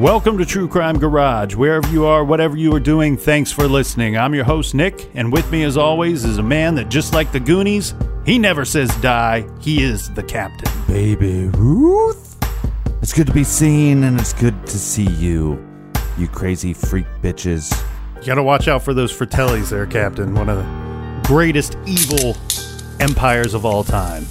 Welcome to True Crime Garage. Wherever you are, whatever you are doing, thanks for listening. I'm your host, Nick, and with me, as always, is a man that, just like the Goonies, he never says die. He is the captain. Baby Ruth. It's good to be seen and it's good to see you, you crazy freak bitches. You gotta watch out for those Fratellis there, Captain. One of the greatest evil empires of all time.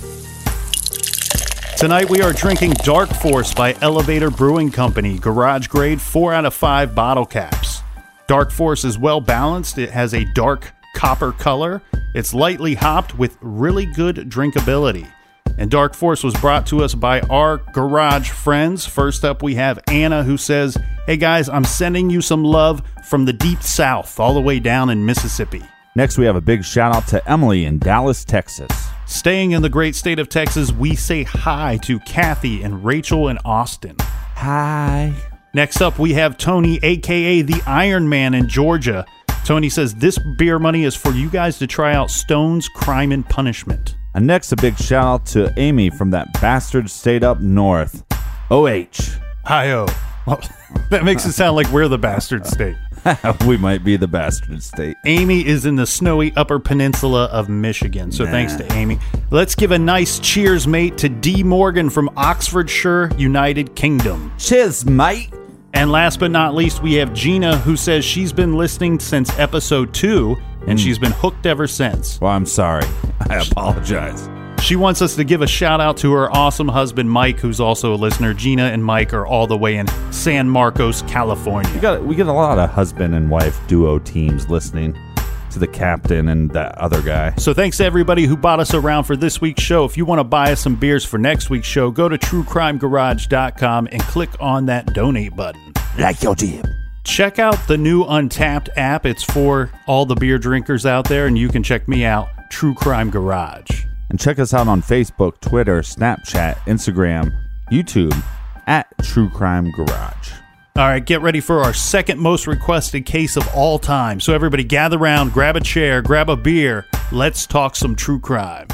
Tonight we are drinking Dark Force by Elevator Brewing Company, garage grade 4 out of 5 bottle caps. Dark Force is well balanced, it has a dark copper color, it's lightly hopped with really good drinkability. And Dark Force was brought to us by our garage friends. First up, we have Anna who says, Hey guys, I'm sending you some love from the deep south, all the way down in Mississippi. Next, we have a big shout out to Emily in Dallas, Texas. Staying in the great state of Texas, we say hi to Kathy and Rachel in Austin. Hi. Next up, we have Tony, aka the Iron Man in Georgia. Tony says, This beer money is for you guys to try out Stone's Crime and Punishment. And next, a big shout out to Amy from that bastard state up north. OH. Hi, oh. Well, that makes it sound like we're the bastard state. we might be the bastard state. Amy is in the snowy Upper Peninsula of Michigan, so Nah. thanks to Amy. Let's give a nice cheers, mate, to D. Morgan from Oxfordshire, United Kingdom. Cheers, mate. And last but not least, we have Gina, who says she's been listening since episode two, and hmm. she's been hooked ever since. Well, I'm sorry. I apologize. She wants us to give a shout out to her awesome husband, Mike, who's also a listener. Gina and Mike are all the way in San Marcos, California. We got we get a lot of husband and wife duo teams listening to the captain and that other guy. So thanks to everybody who bought us around for this week's show. If you want to buy us some beers for next week's show, go to truecrimegarage.com and click on that donate button. Like your deal. Check out the new Untappd app. It's for all the beer drinkers out there, and you can check me out, True Crime Garage. And check us out on Facebook, Twitter, Snapchat, Instagram, YouTube at True Crime Garage. All right, get ready for our second most requested case of all time. So, everybody, gather around, grab a chair, grab a beer. Let's talk some true crime.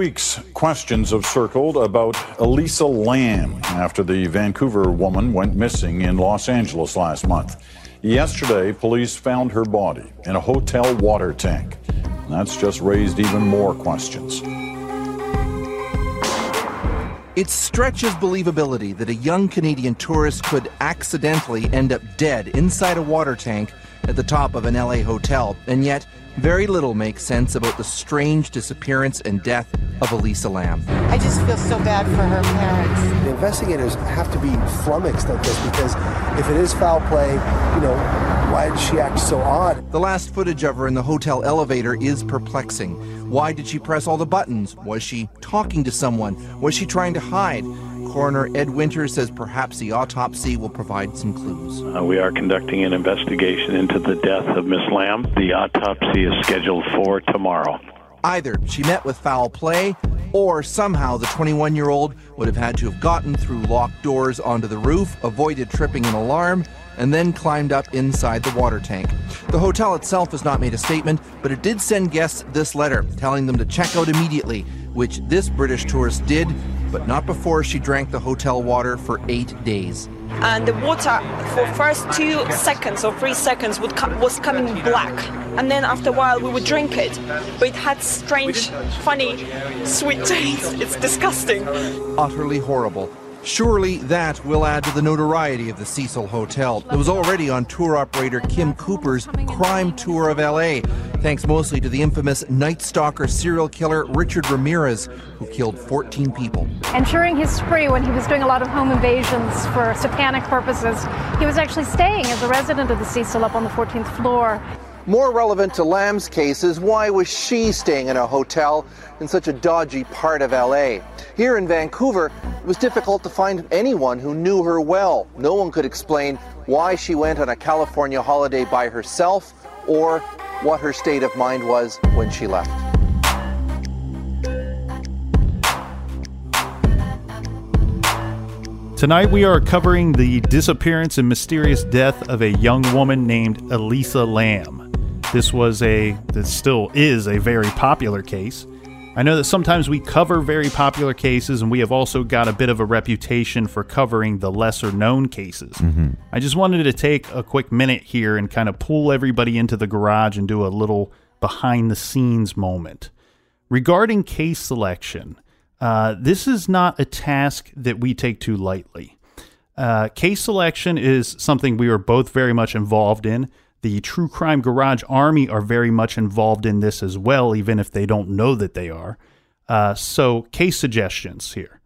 Weeks, questions have circled about Elisa Lam after the Vancouver woman went missing in Los Angeles last month. Yesterday, police found her body in a hotel water tank. That's just raised even more questions. It stretches believability that a young Canadian tourist could accidentally end up dead inside a water tank at the top of an LA hotel, and yet very little makes sense about the strange disappearance and death of Elisa Lam. I just feel so bad for her parents. The investigators have to be flummoxed at this because if it is foul play, you know, why did she act so odd? The last footage of her in the hotel elevator is perplexing. Why did she press all the buttons? Was she talking to someone? Was she trying to hide? Coroner Ed Winter says perhaps the autopsy will provide some clues. Uh, we are conducting an investigation into the death of Miss Lam. The autopsy is scheduled for tomorrow. Either she met with foul play, or somehow the 21 year old would have had to have gotten through locked doors onto the roof, avoided tripping an alarm, and then climbed up inside the water tank. The hotel itself has not made a statement, but it did send guests this letter telling them to check out immediately, which this British tourist did, but not before she drank the hotel water for eight days. And the water for first two seconds or three seconds would co- was coming black, and then after a while we would drink it, but it had strange, funny, sweet taste. It's disgusting. Utterly horrible. Surely that will add to the notoriety of the Cecil Hotel. It was already on tour operator Kim Cooper's crime tour of LA, thanks mostly to the infamous Night Stalker serial killer Richard Ramirez, who killed 14 people. And during his spree, when he was doing a lot of home invasions for satanic purposes, he was actually staying as a resident of the Cecil up on the 14th floor. More relevant to Lam's case is why was she staying in a hotel in such a dodgy part of LA? Here in Vancouver, it was difficult to find anyone who knew her well. No one could explain why she went on a California holiday by herself or what her state of mind was when she left. Tonight we are covering the disappearance and mysterious death of a young woman named Elisa Lam. This was a, this still is a very popular case. I know that sometimes we cover very popular cases, and we have also got a bit of a reputation for covering the lesser known cases. Mhm. I just wanted to take a quick minute here and kind of pull everybody into the garage and do a little behind the scenes moment. Regarding case selection, uh, this is not a task that we take too lightly. Uh, case selection is something we are both very much involved in. The True Crime Garage Army are very much involved in this as well, even if they don't know that they are. Uh, so, case suggestions here.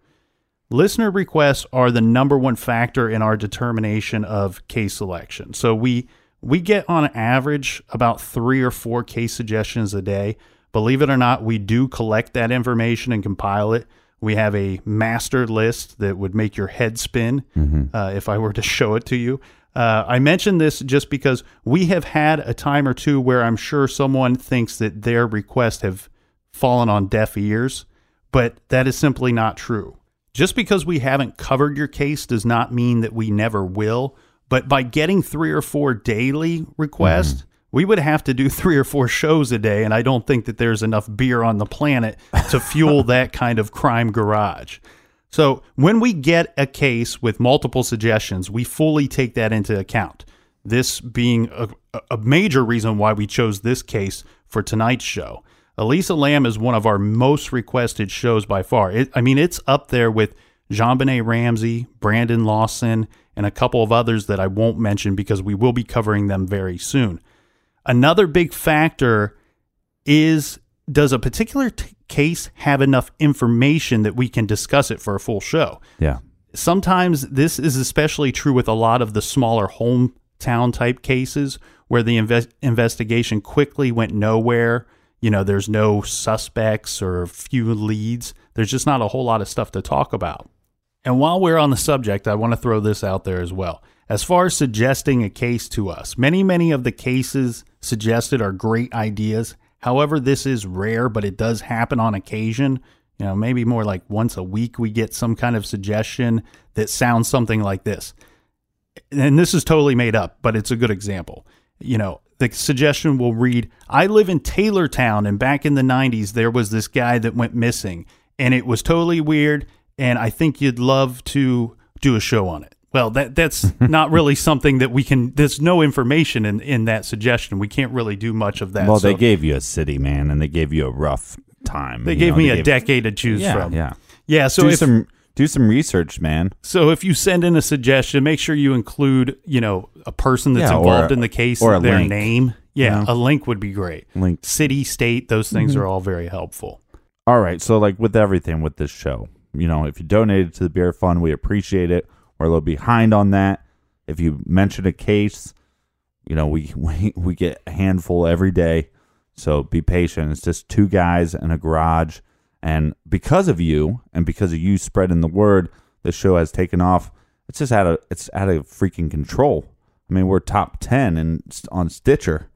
Listener requests are the number one factor in our determination of case selection. So we we get on average about three or four case suggestions a day. Believe it or not, we do collect that information and compile it. We have a master list that would make your head spin uh, if I were to show it to you. Uh, I mention this just because we have had a time or two where I'm sure someone thinks that their requests have fallen on deaf ears, but that is simply not true. Just because we haven't covered your case does not mean that we never will. But by getting three or four daily requests, we would have to do three or four shows a day. And I don't think that there's enough beer on the planet to fuel that kind of crime garage. So when we get a case with multiple suggestions, we fully take that into account. This being a, a major reason why we chose this case for tonight's show. Elisa Lam is one of our most requested shows by far. It, I mean, it's up there with JonBenét Ramsey, Brandon Lawson, and a couple of others that I won't mention because we will be covering them very soon. Another big factor is does a particular t- case have enough information that we can discuss it for a full show? Yeah. Sometimes this is especially true with a lot of the smaller hometown type cases where the inves- investigation quickly went nowhere. You know, there's no suspects or few leads. There's just not a whole lot of stuff to talk about. And while we're on the subject, I want to throw this out there as well. As far as suggesting a case to us, many, many of the cases suggested are great ideas. However, this is rare, but it does happen on occasion. You know, maybe more like once a week we get some kind of suggestion that sounds something like this. And this is totally made up, but it's a good example. You know, the suggestion will read I live in Taylortown, and back in the 90s, there was this guy that went missing, and it was totally weird. And I think you'd love to do a show on it. Well, that that's not really something that we can. There's no information in in that suggestion. We can't really do much of that. Well, they gave you a city, man, and they gave you a rough time. They gave know, me a decade to choose yeah, from. Yeah. Yeah, so do if- some Do some research, man. So if you send in a suggestion, make sure you include, you know, a person that's Yeah, involved a- in the case, or their link, name. Yeah, you know? a link would be great. Link. City, state, those things Mhm. are all very helpful. All right. So, like with everything with this show, you know, if you donated to the beer fund, we appreciate it. We're a little behind on that. If you mention a case, you know, we, we, we get a handful every day. So be patient. It's just two guys in a garage. And because of you and because of you spreading the word, the show has taken off. It's just out of it's out of freaking control. I mean, we're top ten and on Stitcher.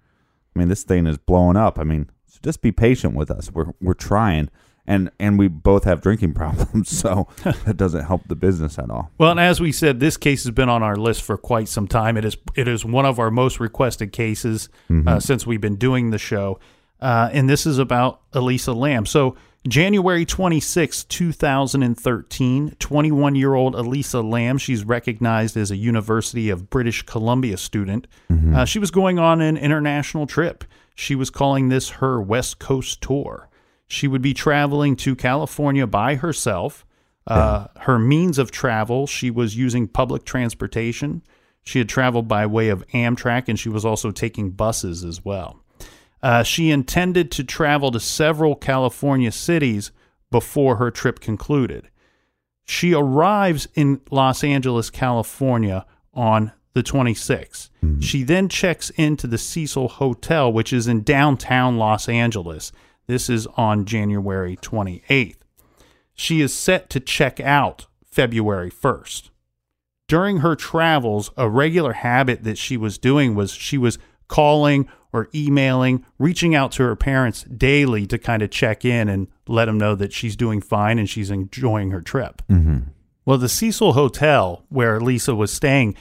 I mean, this thing is blowing up. I mean, so just be patient with us. We're we're trying, and and we both have drinking problems, so that doesn't help the business at all. Well, and as we said, this case has been on our list for quite some time. It is it is one of our most requested cases uh, Mhm. since we've been doing the show, uh, and this is about Elisa Lam. So January 26, 2013, 21 year old Elisa Lam, she's recognized as a University of British Columbia student. Mhm. Uh, she was going on an international trip. She was calling this her West Coast tour. She would be traveling to California by herself. Uh, Her means of travel, she was using public transportation. She had traveled by way of Amtrak, and she was also taking buses as well. Uh, she intended to travel to several California cities before her trip concluded. She arrives in Los Angeles, California on the 26th. She then checks into the Cecil Hotel, which is in downtown Los Angeles. This is on January 28th. She is set to check out February 1st. During her travels, a regular habit that she was doing was she was calling or emailing, reaching out to her parents daily to kind of check in and let them know that she's doing fine and she's enjoying her trip. Mm-hmm. Well, the Cecil Hotel where Lisa was staying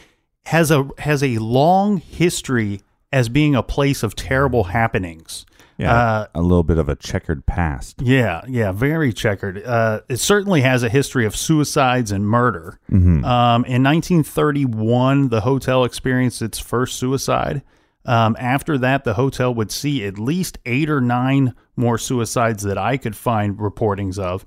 has a has a long history as being a place of terrible happenings. Yeah, Uh, a little bit of a checkered past. yeah, yeah, very checkered. Uh, it certainly has a history of suicides and murder. Mhm. Um, in 1931, the hotel experienced its first suicide. Um, after that, the hotel would see at least eight or nine more suicides that I could find reportings of,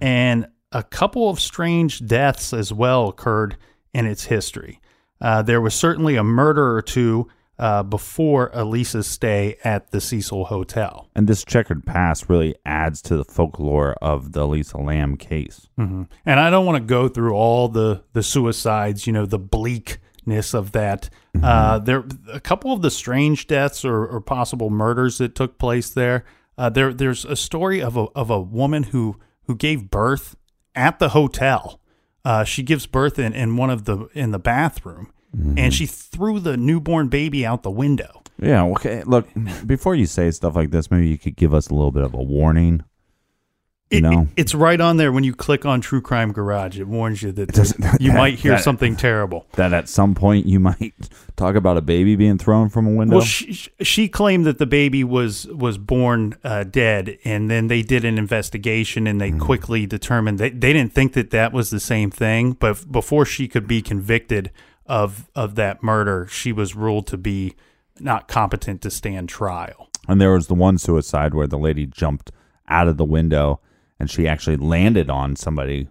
and a couple of strange deaths as well occurred in its history. Uh, there was certainly a murder or two uh, before Elisa's stay at the Cecil Hotel. And this checkered past really adds to the folklore of the Elisa Lam case. hmm And I don't want to go through all the the suicides, you know, the bleakness of that. Uh, there, a couple of the strange deaths or, or possible murders that took place there. Uh, there, there's a story of a of a woman who who gave birth at the hotel. Uh, she gives birth in, in one of the in the bathroom, and she threw the newborn baby out the window. Yeah, okay. Look, before you say stuff like this, maybe you could give us a little bit of a warning. You It- know, it- it's right on there when you click on True Crime Garage. It warns you that doesn't- you that- might hear that- something terrible. that at some point you might talk about a baby being thrown from a window. Well, she, she claimed that the baby was was born uh, dead, and then they did an investigation, and they Hmm. quickly determined that they didn't think that that was the same thing. But before she could be convicted of of that murder, she was ruled to be not competent to stand trial. And there was the one suicide where the lady jumped out of the window and she actually landed on somebody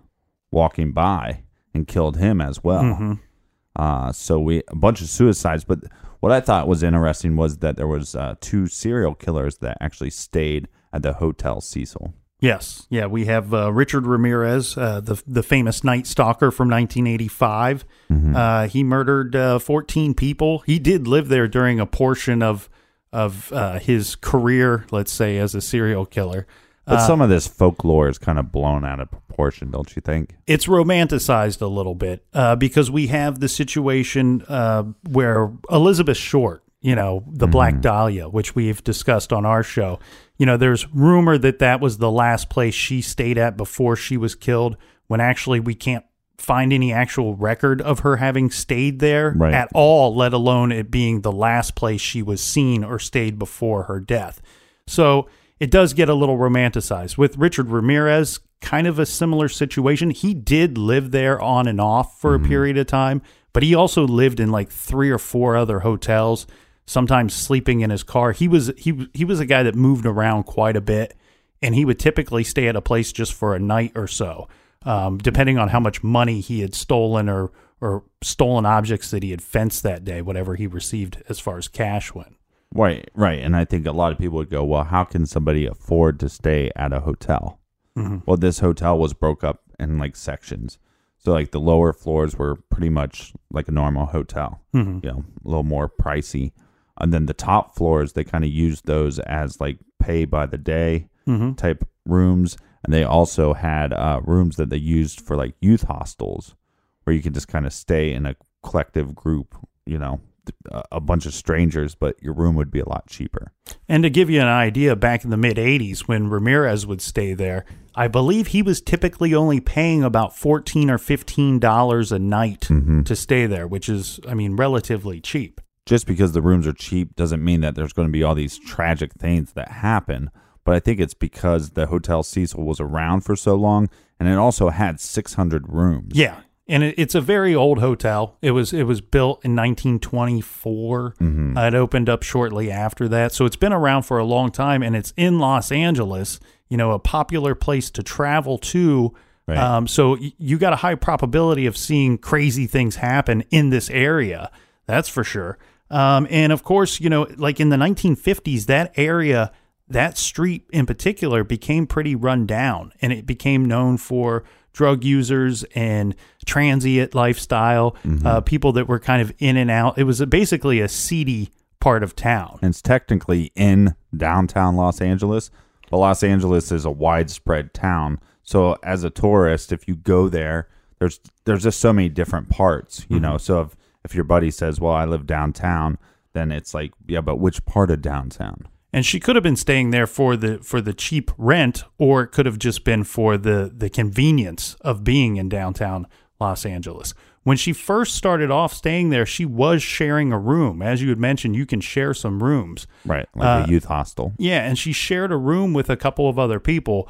walking by and killed him as well. Mhm. Uh, so we a bunch of suicides, but what I thought was interesting was that there was uh, two serial killers that actually stayed at the Hotel Cecil. Yes, yeah, we have uh, Richard Ramirez, uh, the the famous Night Stalker from 1985. Mm-hmm. Uh, he murdered uh, 14 people. He did live there during a portion of of uh, his career, let's say, as a serial killer. But Uh, some of this folklore is kind of blown out of proportion, don't you think? it's romanticized a little bit uh, because we have the situation uh, where Elizabeth Short, you know, the Black mm-hmm. Dahlia, which we've discussed on our show, you know, there's rumor that that was the last place she stayed at before she was killed, when actually we can't find any actual record of her having stayed there Right. at all, let alone it being the last place she was seen or stayed before her death. So it does get a little romanticized. With Richard Ramirez, kind of a similar situation. He did live there on and off for a mm-hmm. period of time, but he also lived in like three or four other hotels, sometimes sleeping in his car. He was he he was a guy that moved around quite a bit, and he would typically stay at a place just for a night or so. um, depending on how much money he had stolen or or stolen objects that he had fenced that day, whatever he received as far as cash went. Right, right. And I think a lot of people would go, well, how can somebody afford to stay at a hotel? Mhm. Well, this hotel was broke up in like sections. So like the lower floors were pretty much like a normal hotel, Mhm. you know, a little more pricey. And then the top floors, they kind of used those as like pay by the day Mhm. type rooms. And they also had uh, rooms that they used for like youth hostels where you can just kind of stay in a collective group, you know, a- a bunch of strangers, but your room would be a lot cheaper. And to give you an idea, back in the mid 80s, when Ramirez would stay there, I believe he was typically only paying about 14 or $15 a night Mm-hmm. to stay there, which is, I mean, relatively cheap. Just because the rooms are cheap doesn't mean that there's going to be all these tragic things that happen. But I think it's because the Hotel Cecil was around for so long, and it also had 600 rooms. Yeah. And it, it's a very old hotel. It was it was built in 1924. Mhm. Uh, it opened up shortly after that, so it's been around for a long time, and it's in Los Angeles. You know, a popular place to travel to. Right. Um, so y- you got a high probability of seeing crazy things happen in this area. That's for sure. Um, and of course, you know, like in the 1950s, that area, that street in particular, became pretty run down, and it became known for drug users and transient lifestyle, uh, people that were kind of in and out. It was a, basically a seedy part of town. And it's technically in downtown Los Angeles, but Los Angeles is a widespread town. So as a tourist, if you go there, there's there's just so many different parts, you know. So if if your buddy says, "Well, I live downtown," then it's like, yeah, but which part of downtown? and she could have been staying there for the for the cheap rent or it could have just been for the the convenience of being in downtown Los Angeles. When she first started off staying there, she was sharing a room. As you had mentioned, you can share some rooms. Right, like Uh, a youth hostel. Yeah, and she shared a room with a couple of other people.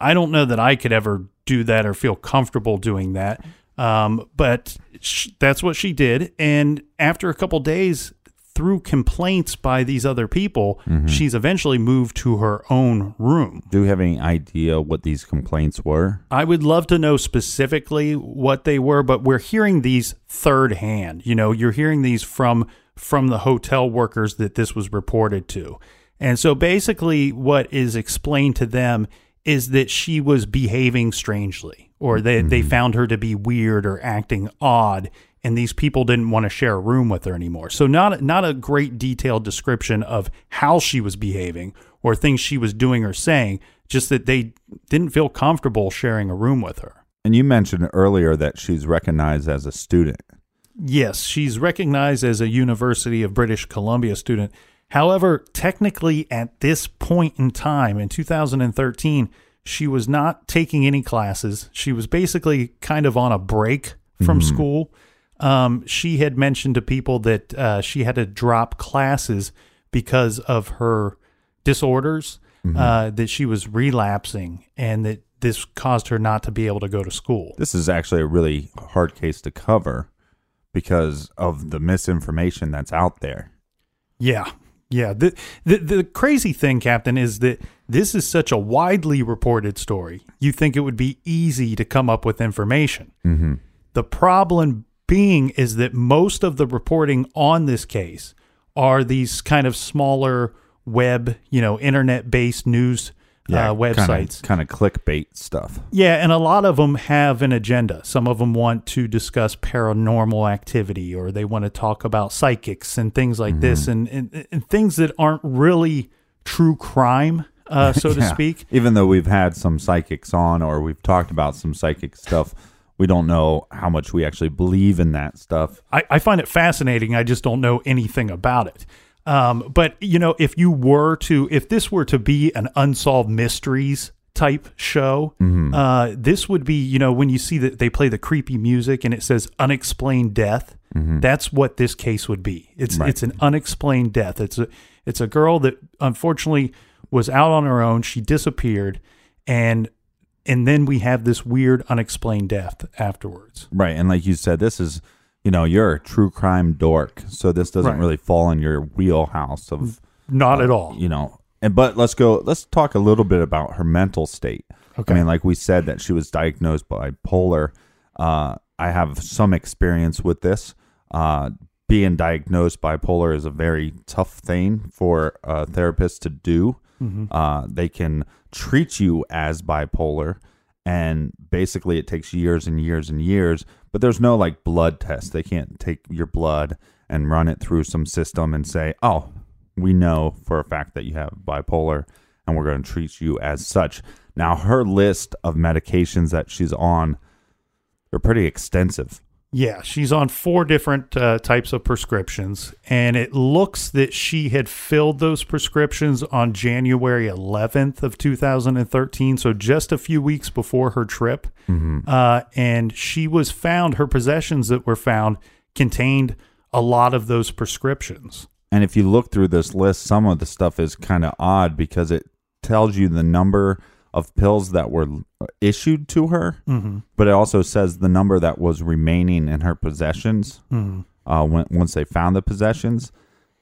I don't know that I could ever do that or feel comfortable doing that. Um, but sh- that's what she did. And after a couple days, through complaints by these other people, Mhm. she's eventually moved to her own room. Do you have any idea what these complaints were? I would love to know specifically what they were, but we're hearing these third hand. You know, you're hearing these from from the hotel workers that this was reported to. And so basically what is explained to them is that she was behaving strangely or they they mm-hmm. found her to be weird or acting odd and these people didn't want to share a room with her anymore. So not not a great detailed description of how she was behaving or things she was doing or saying, just that they didn't feel comfortable sharing a room with her. And you mentioned earlier that she's recognized as a student. Yes, she's recognized as a University of British Columbia student. However, technically at this point in time in 2013, she was not taking any classes. She was basically kind of on a break from Mhm. school. Um, she had mentioned to people that uh, she had to drop classes because of her disorders, Mhm. uh, that she was relapsing, and that this caused her not to be able to go to school. This is actually a really hard case to cover because of the misinformation that's out there. Yeah. Yeah. The, the the crazy thing, Captain, is that this is such a widely reported story. You think it would be easy to come up with information. Mm-hmm. The problem being is that most of the reporting on this case are these kind of smaller web, you know, internet based news uh, websites. kind of clickbait stuff. Yeah, and a lot of them have an agenda. Some of them want to discuss paranormal activity or they want to talk about psychics and things like this and, and, and things that aren't really true crime, uh, so to speak. Even though we've had some psychics on or we've talked about some psychic stuff, we don't know how much we actually believe in that stuff. I, I find it fascinating. I just don't know anything about it. Um, but you know, if you were to, if this were to be an unsolved mysteries type show, Mhm. uh, this would be, you know, when you see that they play the creepy music and it says unexplained death, Mhm. that's what this case would be. It's Right. it's an unexplained death. It's a it's a girl that unfortunately was out on her own. She disappeared, and and then we have this weird unexplained death afterwards. Right. And like you said, this is, you know, you're a true crime dork. So this doesn't Right. really fall in your wheelhouse of. Not at uh, all. You know, and but let's go, let's talk a little bit about her mental state. Okay. I mean, like we said, that she was diagnosed bipolar. Uh, I have some experience with this. Uh, being diagnosed bipolar is a very tough thing for a therapist to do. Mhm. Uh, they can treat you as bipolar, and basically it takes years and years and years. But there's no like blood test. They can't take your blood and run it through some system and say, "Oh, we know for a fact that you have bipolar, and we're going to treat you as such." Now, her list of medications that she's on are pretty extensive. Yeah, she's on four different uh, types of prescriptions, and it looks that she had filled those prescriptions on January 11th of 2013, so just a few weeks before her trip. Mhm. Uh, and she was found; her possessions that were found contained a lot of those prescriptions. And if you look through this list, some of the stuff is kind of odd because it tells you the number of pills that were issued to her, Mhm. but it also says the number that was remaining in her possessions Mhm. uh, when, once they found the possessions.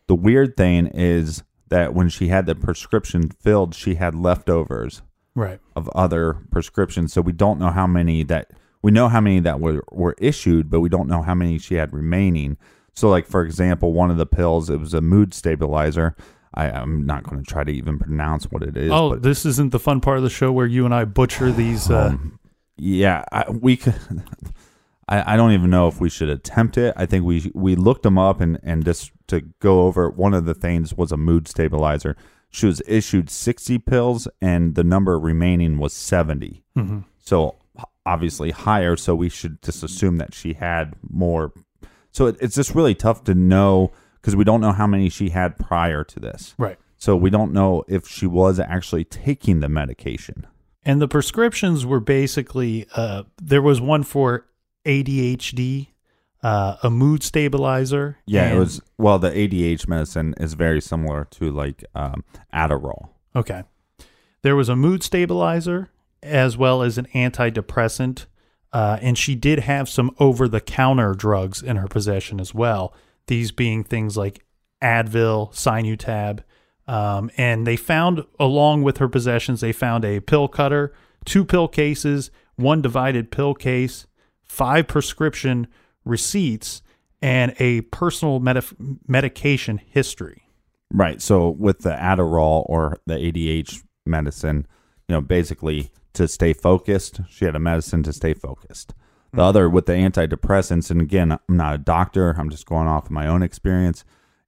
The weird thing is that when she had the prescription filled, she had leftovers Right. of other prescriptions. So we don't know how many that we know how many that were, were issued, but we don't know how many she had remaining. So, like for example, one of the pills it was a mood stabilizer. I, I'm not going to try to even pronounce what it is. oh, but this isn't the fun part of the show where you and I butcher these. Uh, um, yeah, I, we could. I, I don't even know if we should attempt it. I think we we looked them up and and just to go over one of the things was a mood stabilizer. She was issued sixty pills, and the number remaining was 70 Mhm. So obviously higher. So we should just assume that she had more. So it, it's just really tough to know because we don't know how many she had prior to this. Right. So we don't know if she was actually taking the medication. And the prescriptions were basically uh, there was one for ADHD, uh, a mood stabilizer. Yeah, it was. Well, the ADH medicine is very similar to like um, Adderall. Okay. There was a mood stabilizer as well as an antidepressant. Uh, and she did have some over the counter drugs in her possession as well. These being things like Advil, Sinutab. Um, and they found, along with her possessions, they found a pill cutter, two pill cases, one divided pill case, five prescription receipts, and a personal medi- medication history. Right. So with the Adderall or the ADH medicine, you know, basically to stay focused, she had a medicine to stay focused. The other with the antidepressants, and again, I'm not a doctor. I'm just going off of my own experience.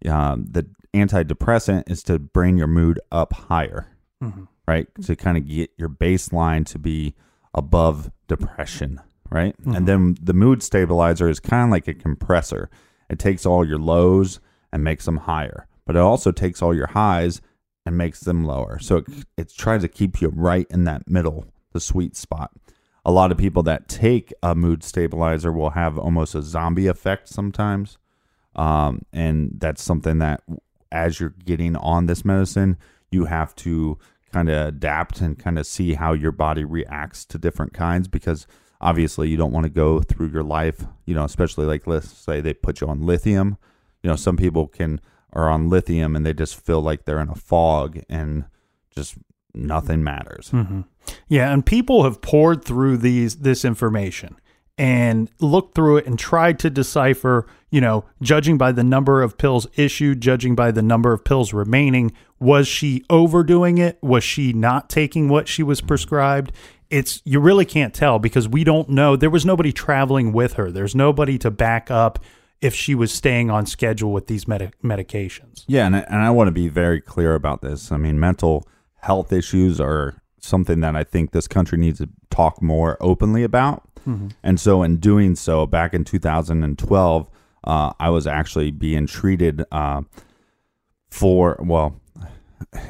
Um, the antidepressant is to bring your mood up higher, Mhm. right? To kind of get your baseline to be above depression, right? Mhm. And then the mood stabilizer is kind of like a compressor. It takes all your lows and makes them higher, but it also takes all your highs and makes them lower. So it, it tries to keep you right in that middle, the sweet spot. A lot of people that take a mood stabilizer will have almost a zombie effect sometimes. Um, and that's something that as you're getting on this medicine, you have to kind of adapt and kind of see how your body reacts to different kinds because obviously you don't want to go through your life, you know, especially like let's say they put you on lithium. You know, some people can are on lithium and they just feel like they're in a fog and just nothing matters. hmm Yeah, and people have poured through these this information and looked through it and tried to decipher, you know, judging by the number of pills issued, judging by the number of pills remaining, was she overdoing it? Was she not taking what she was prescribed? It's you really can't tell because we don't know. There was nobody traveling with her. There's nobody to back up if she was staying on schedule with these medi- medications. Yeah, and I, and I want to be very clear about this. I mean, mental health issues are something that I think this country needs to talk more openly about. Mhm. And so, in doing so, back in 2012, uh, I was actually being treated uh, for well,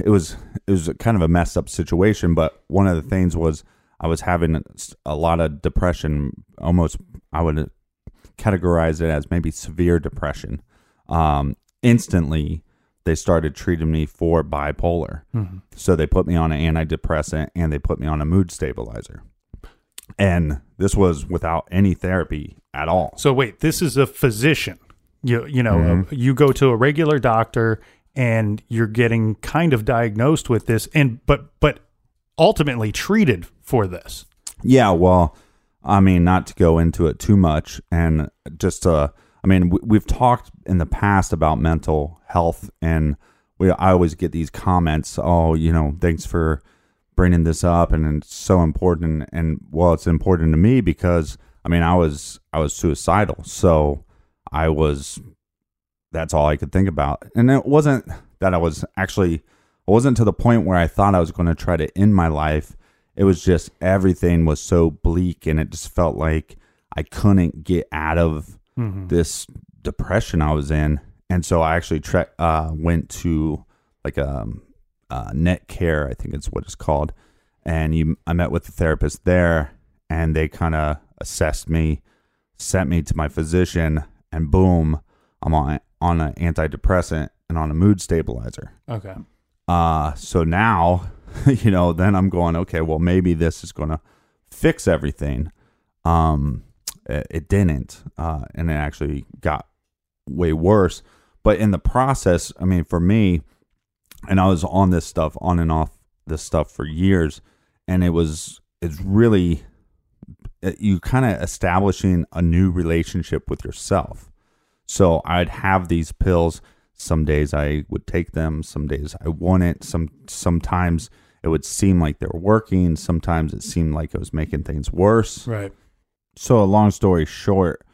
it was it was kind of a messed up situation. But one of the things was I was having a lot of depression. Almost, I would categorize it as maybe severe depression. Um, instantly, they started treating me for bipolar. Mhm. So they put me on an antidepressant and they put me on a mood stabilizer. And this was without any therapy at all. So wait, this is a physician. You you know, Mhm. uh, you go to a regular doctor and you're getting kind of diagnosed with this and but but ultimately treated for this. Yeah, well, I mean, not to go into it too much, and just uh, I mean, we've talked in the past about mental health, and we I always get these comments, oh, you know, thanks for bringing this up, and it's so important, and well, it's important to me because I mean, I was I was suicidal, so I was that's all I could think about, and it wasn't that I was actually it wasn't to the point where I thought I was going to try to end my life it was just everything was so bleak and it just felt like I couldn't get out of Mhm. this depression I was in. And so I actually tre- uh, went to like a, uh Netcare, I think it's what it's called. And you, I met with the therapist there and they kind of assessed me, sent me to my physician and boom, I'm on, on an antidepressant and on a mood stabilizer. Okay. Uh, so now, you know, then I'm going, okay, well, maybe this is going to fix everything. Um, it, it didn't, uh, and it actually got way worse. But in the process, I mean, for me, and I was on this stuff, on and off this stuff for years, and it was, it's really, eh, you kind of establishing a new relationship with yourself. So I'd have these pills. Some days I would take them. Some days I wouldn't. Some sometimes it would seem like they were working. Sometimes it seemed like it was making things worse. Right. So a long story short,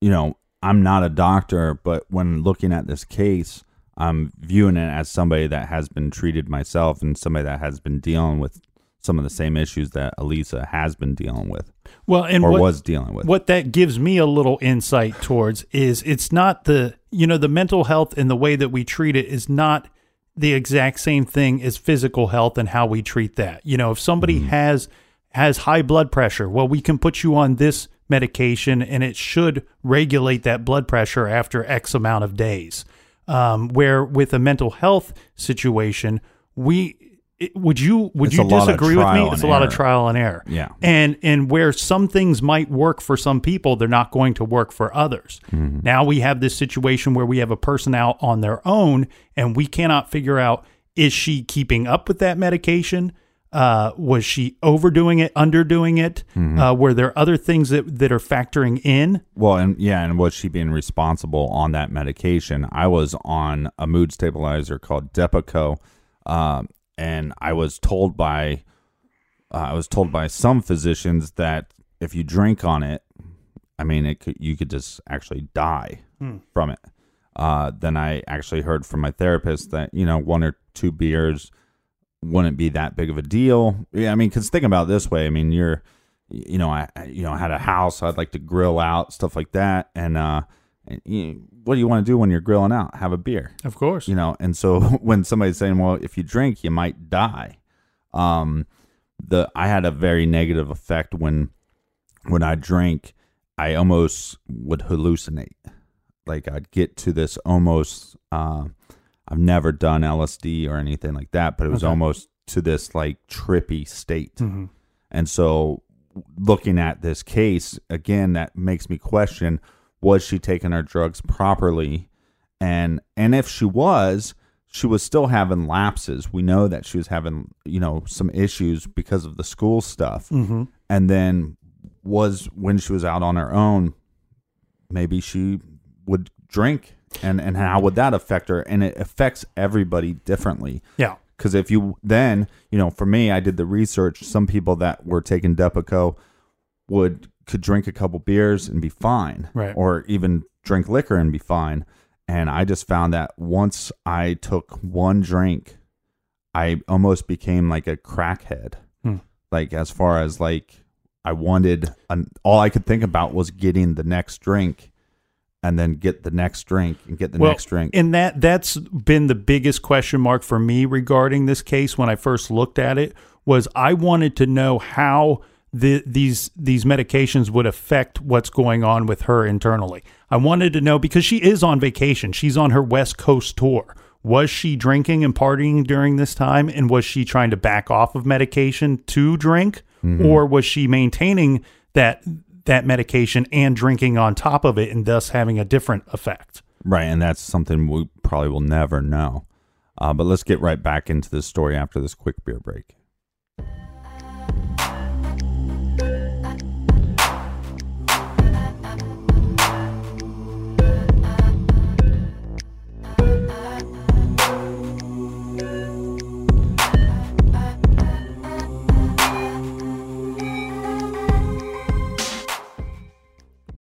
you know, I'm not a doctor, but when looking at this case, I'm viewing it as somebody that has been treated myself and somebody that has been dealing with some of the same issues that Elisa has been dealing with. Well, and or what, was dealing with. What that gives me a little insight towards is it's not the you know the mental health and the way that we treat it is not the exact same thing as physical health and how we treat that. You know, if somebody Mm-hmm. has has high blood pressure, well, we can put you on this medication and it should regulate that blood pressure after X amount of days. Um, where with a mental health situation, we it- would you would It's you a lot of disagree with me? It's a lot of trial and error. Yeah. And and where some things might work for some people, they're not going to work for others. Mm-hmm. Now we have this situation where we have a person out on their own and we cannot figure out is she keeping up with that medication? Uh, was she overdoing it, underdoing it? Mhm. Uh, were there other things that, that are factoring in? Well, and yeah, and was she being responsible on that medication? I was on a mood stabilizer called Depakote, um, and I was told by uh, I was told by some physicians that if you drink on it, I mean, it could, you could just actually die Hmm. from it. Uh, then I actually heard from my therapist that you know one or two beers wouldn't be that big of a deal. Yeah, I mean, because think about it this way. I mean, you're, you know, I, I- you know, I had a house. I'd like to grill out stuff like that, and uh, and you, what do you want to do when you're grilling out? Have a beer, Of course. you know. And so when somebody's saying, "Well, if you drink, you might die," um, the I had a very negative effect when when I drank. I almost would hallucinate. Like I'd get to this almost. Uh, I've never done LSD or anything like that, but it was Okay. almost to this like trippy state. Mhm. And so, looking at this case again, that makes me question: Was she taking her drugs properly? And and if she was, she was still having lapses. We know that she was having you know some issues because of the school stuff. Mhm. And then was when she was out on her own, maybe she would drink, and and how would that affect her? And it affects everybody differently. Yeah. Because if you then, you know, for me, I did the research. Some people that were taking Depakote would could drink a couple beers and be fine, Right. Or even drink liquor and be fine. And I just found that once I took one drink, I almost became like a crackhead. Hmm. Like as far as like I wanted, an, all I could think about was getting the next drink, and then get the next drink and get the well, next drink. And that that's been the biggest question mark for me regarding this case when I first looked at it was I wanted to know how the, these these medications would affect what's going on with her internally. I wanted to know because she is on vacation. She's on her West Coast tour. Was she drinking and partying during this time and was she trying to back off of medication to drink Mhm. or was she maintaining that that medication and drinking on top of it and thus having a different effect? Right, and that's something we probably will never know. Uh, but let's get right back into this story after this quick beer break.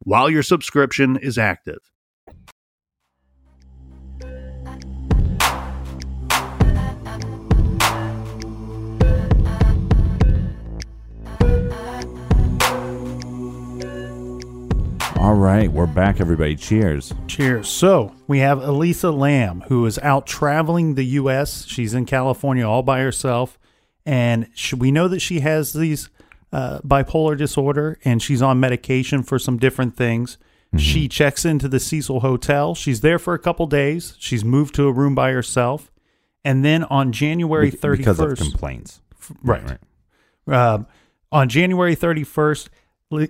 while your subscription is active. All right, we're back, everybody. Cheers. Cheers. So we have Elisa Lam, who is out traveling the U.S. She's in California all by herself, and sh we know that she has these uh, bipolar disorder, and she's on medication for some different things. She checks into the Cecil Hotel. She's there for a couple days. She's moved to a room by herself, and then on January Be- thirty because of complaints. right? Um, on January 31st,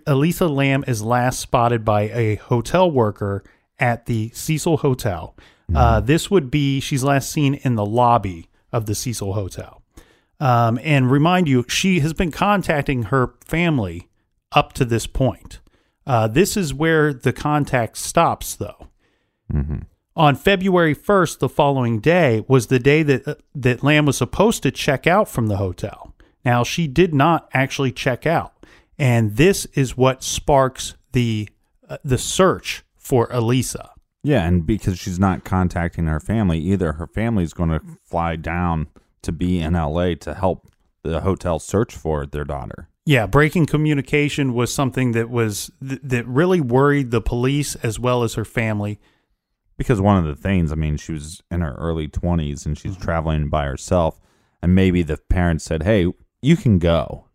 Elisa Lam is last spotted by a hotel worker at the Cecil Hotel. Uh, this would be, she's last seen in the lobby of the Cecil Hotel. Um, and remind you, she has been contacting her family up to this point. Uh, this is where the contact stops, though. On February 1st, the following day, was the day that, uh, that Lam was supposed to check out from the hotel. Now, she did not actually check out. And this is what sparks the, uh, the search for Elisa. Yeah, and because she's not contacting her family either, her family's going to fly down to be in LA to help the hotel search for their daughter. Yeah, breaking communication was something that was th- that really worried the police as well as her family. Because one of the things, I mean, she was in her early 20s and she's mm-hmm. traveling by herself. And maybe the parents said, hey, you can go,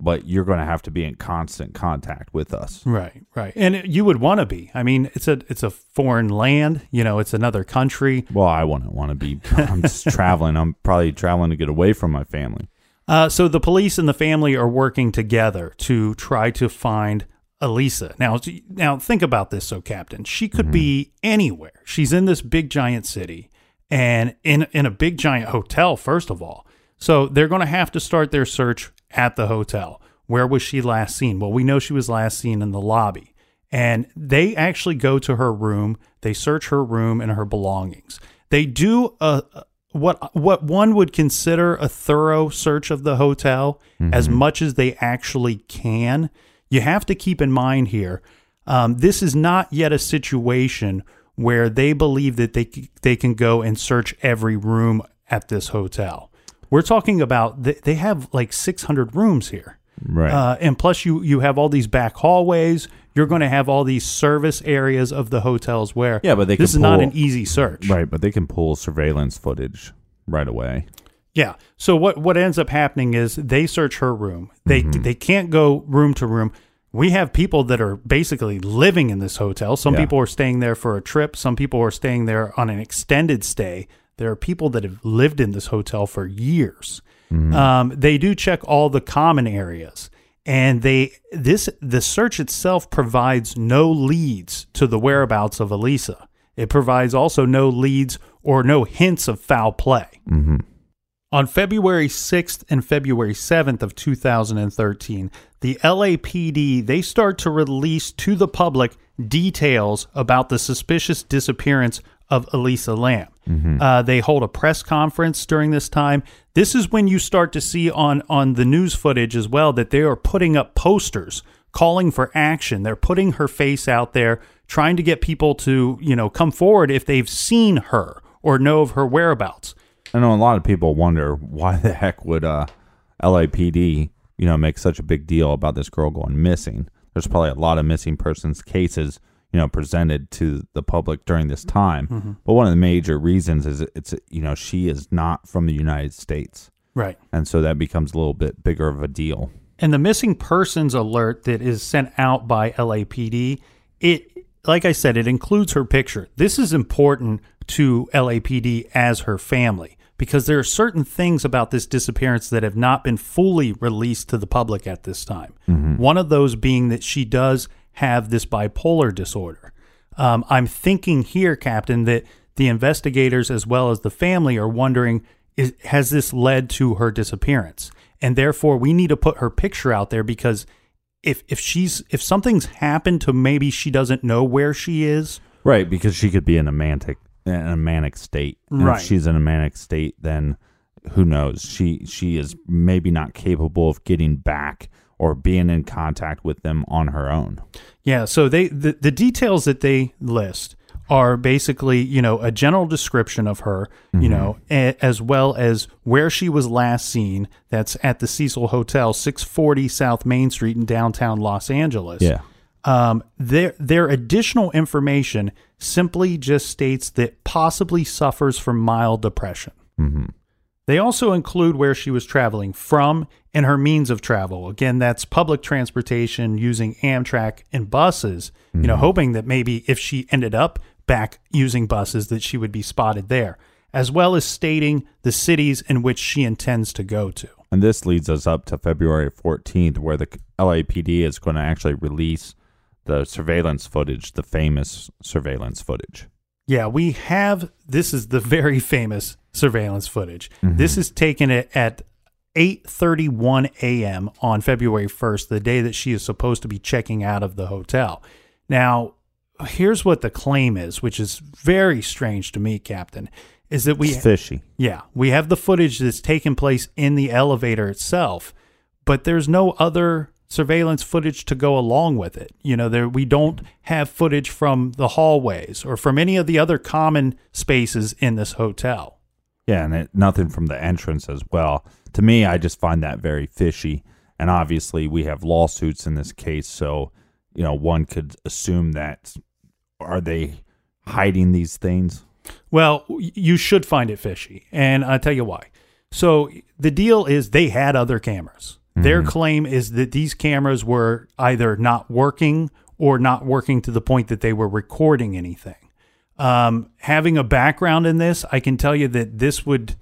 but you're going to have to be in constant contact with us. Right, right. And you would want to be. I mean, it's a it's a foreign land, you know, it's another country. Well, I wouldn't want to be. I'm just traveling. I'm probably traveling to get away from my family. Uh, so the police and the family are working together to try to find Elisa. Now, now think about this, so Captain. She could be anywhere. She's in this big giant city and in in a big giant hotel. First of all, so they're going to have to start their search at the hotel. Where was she last seen? Well, we know she was last seen in the lobby. And they actually go to her room. They search her room and her belongings. They do a what what one would consider a thorough search of the hotel as much as they actually can. You have to keep in mind here, um, this is not yet a situation where they believe that they they can go and search every room at this hotel. We're talking about th- they have like 600 rooms here. Right. Uh, and plus, you you have all these back hallways. You're going to have all these service areas of the hotels where Yeah, but they this is can not pull- an easy search. Right, but they can pull surveillance footage right away. Yeah. So what what ends up happening is they search her room. They they can't go room to room. We have people that are basically living in this hotel. Some Yeah. people are staying there for a trip. Some people are staying there on an extended stay. There are people that have lived in this hotel for years. Um, they do check all the common areas, and they this the search itself provides no leads to the whereabouts of Elisa. It provides also no leads or no hints of foul play. On February 6th and February 7th of 2013, the LAPD they start to release to the public details about the suspicious disappearance of Elisa Lam. Uh, they hold a press conference during this time. This is when you start to see on on the news footage as well that they are putting up posters calling for action. They're putting her face out there, trying to get people to you know come forward if they've seen her or know of her whereabouts. I know a lot of people wonder why the heck would uh, LAPD, you know, make such a big deal about this girl going missing. There's probably a lot of missing persons cases, you know, presented to the public during this time. Mhm. But one of the major reasons is it's you know she is not from the United States, Right. and so that becomes a little bit bigger of a deal. And the missing persons alert that is sent out by LAPD, it like I said, it includes her picture. This is important to LAPD as her family because there are certain things about this disappearance that have not been fully released to the public at this time. Mhm. One of those being that she does have this bipolar disorder. Um, I'm thinking here, Captain, that the investigators as well as the family are wondering is, has this led to her disappearance? And therefore, we need to put her picture out there because if if she's if something's happened to maybe she doesn't know where she is, Right, because she could be in a manic in a manic state. And Right. If she's in a manic state, then who knows? She she is maybe not capable of getting back or being in contact with them on her own. Yeah, so they the, the details that they list are basically, you know, a general description of her, you Mhm. know, a, as well as where she was last seen. That's at the Cecil Hotel, 640 South Main Street in downtown Los Angeles. Yeah. Um, their their additional information simply just states that possibly suffers from mild depression. Mm-hmm. They also include where she was traveling from and her means of travel. Again, that's public transportation using Amtrak and buses, you know, Mhm. hoping that maybe if she ended up back using buses that she would be spotted there, as well as stating the cities in which she intends to go to. And this leads us up to February 14th, where the LAPD is going to actually release the surveillance footage, the famous surveillance footage. Yeah, we have this is the very famous surveillance footage. Mhm. This is taken at, at 8:31 a.m. on February 1st, the day that she is supposed to be checking out of the hotel. Now, here's what the claim is, which is very strange to me, Captain, is that we It's fishy. Yeah, we have the footage that's taken place in the elevator itself, but there's no other surveillance footage to go along with it. You know, there we don't have footage from the hallways or from any of the other common spaces in this hotel. Yeah, and it, nothing from the entrance as well. To me, I just find that very fishy. And obviously, we have lawsuits in this case, so you know one could assume that are they hiding these things? Well, you should find it fishy, and I'll tell you why. So the deal is they had other cameras. Their claim is that these cameras were either not working or not working to the point that they were recording anything. Um, having a background in this, I can tell you that this would,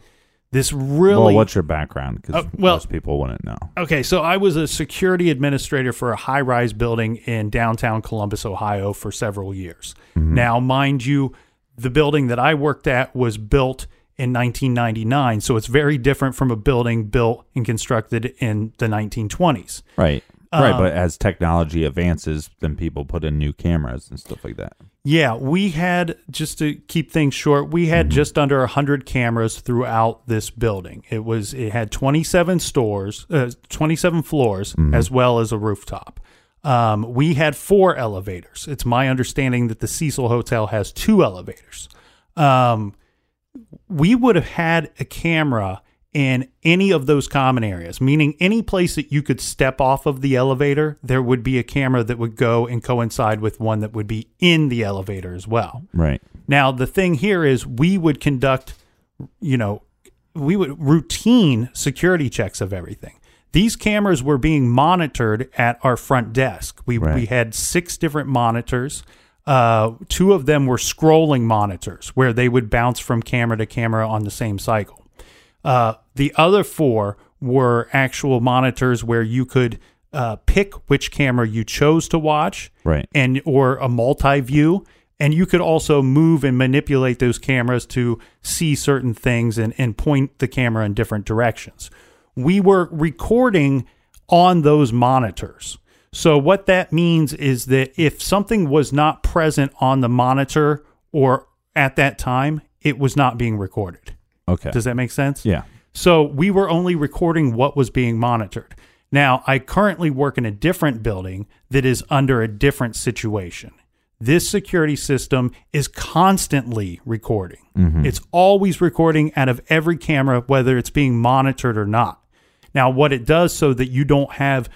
this really. Well, what's your background? Because Uh, well- most people wouldn't know. Okay, so I was a security administrator for a high rise building in downtown Columbus, Ohio for several years. Now, mind you, the building that I worked at was built in 1999, so it's very different from a building built and constructed in the 1920s. Right. right, Uh, but as technology advances, then people put in new cameras and stuff like that. Yeah, we had just to keep things short, we had just under 100 cameras throughout this building. It was it had 27 stores, uh, 27 floors as well as a rooftop. Um, we had four elevators. It's my understanding that the Cecil Hotel has two elevators. Um, we would have had a camera in any of those common areas, meaning any place that you could step off of the elevator, there would be a camera that would go and coincide with one that would be in the elevator as well. Right. Now, the thing here is we would conduct, you know, we would routine security checks of everything. These cameras were being monitored at our front desk. We, we had six different monitors. Uh, two of them were scrolling monitors where they would bounce from camera to camera on the same cycle. Uh, the other four were actual monitors where you could uh, pick which camera you chose to watch, Right. and or a multi-view, and you could also move and manipulate those cameras to see certain things and, and point the camera in different directions. We were recording on those monitors. So what that means is that if something was not present on the monitor or at that time, it was not being recorded. Okay. Does that make sense? Yeah. So we were only recording what was being monitored. Now, I currently work in a different building that is under a different situation. This security system is constantly recording. Mhm. It's always recording out of every camera, whether it's being monitored or not. Now, what it does so that you don't have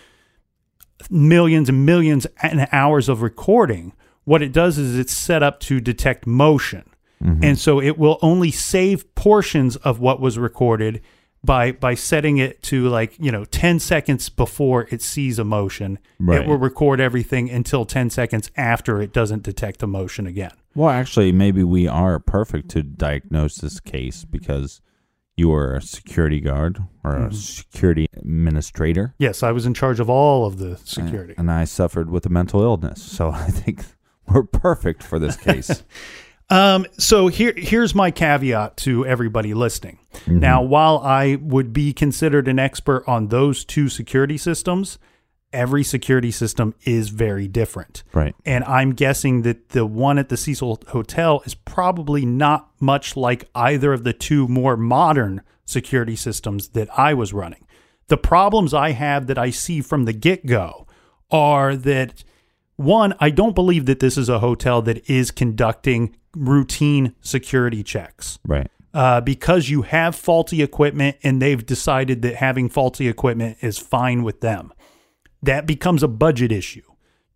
millions and millions and hours of recording, what it does is it's set up to detect motion. Mm-hmm. And so it will only save portions of what was recorded by by setting it to like, you know, 10 seconds before it sees a motion. Right. It will record everything until 10 seconds after it doesn't detect a motion again. Well, actually, maybe we are perfect to diagnose this case because, you were a security guard or a Mhm. security administrator. Yes, I was in charge of all of the security. And I suffered with a mental illness. So I think we're perfect for this case. Um, so here, here's my caveat to everybody listening. Mhm. Now, while I would be considered an expert on those two security systems, every security system is very different. Right. And I'm guessing that the one at the Cecil Hotel is probably not much like either of the two more modern security systems that I was running. The problems I have that I see from the get go are that one, I don't believe that this is a hotel that is conducting routine security checks. Right. Uh, because you have faulty equipment and they've decided that having faulty equipment is fine with them. That becomes a budget issue.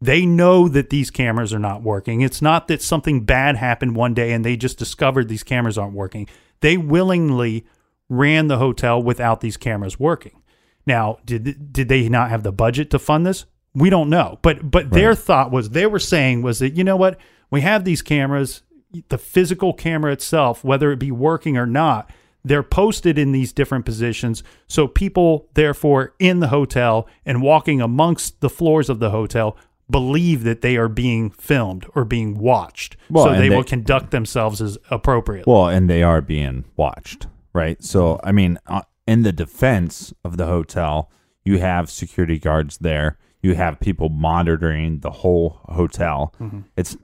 They know that these cameras are not working. It's not that something bad happened one day and they just discovered these cameras aren't working. They willingly ran the hotel without these cameras working. Now, did did they not have the budget to fund this? We don't know. But but their thought was they were saying was that you know what? We have these cameras, the physical camera itself, whether it be working or not, they're posted in these different positions. So people, therefore, in the hotel and walking amongst the floors of the hotel believe that they are being filmed or being watched. Well, so they, they- will conduct themselves as appropriate. Well, and they are being watched, right? So, I mean, uh, in the defense of the hotel, you have security guards there. You have people monitoring the whole hotel. Mhm. It's,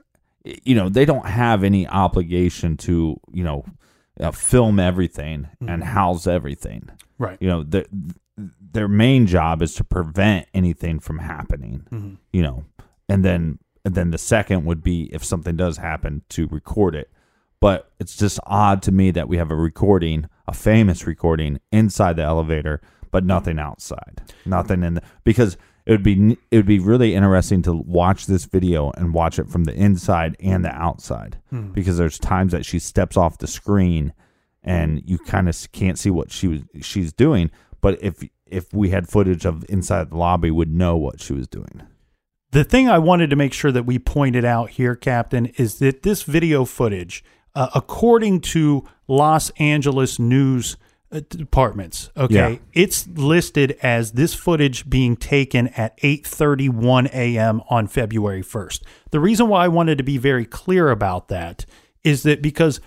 you know, they don't have any obligation to, you know, uh, film everything and Mhm. house everything. Right. You know, their their main job is to prevent anything from happening. Mhm. You know, and then and then the second would be if something does happen to record it. But it's just odd to me that we have a recording, a famous recording inside the elevator, but nothing outside. Nothing in the because it would be it would be really interesting to watch this video and watch it from the inside and the outside Hmm. because there's times that she steps off the screen and you kind of can't see what she was she's doing but if if we had footage of inside the lobby would know what she was doing The thing I wanted to make sure that we pointed out here, Captain, is that this video footage, uh, according to Los Angeles news departments, okay, Yeah. it's listed as this footage being taken at 8:31 a.m. on February 1st. The reason why I wanted to be very clear about that is that because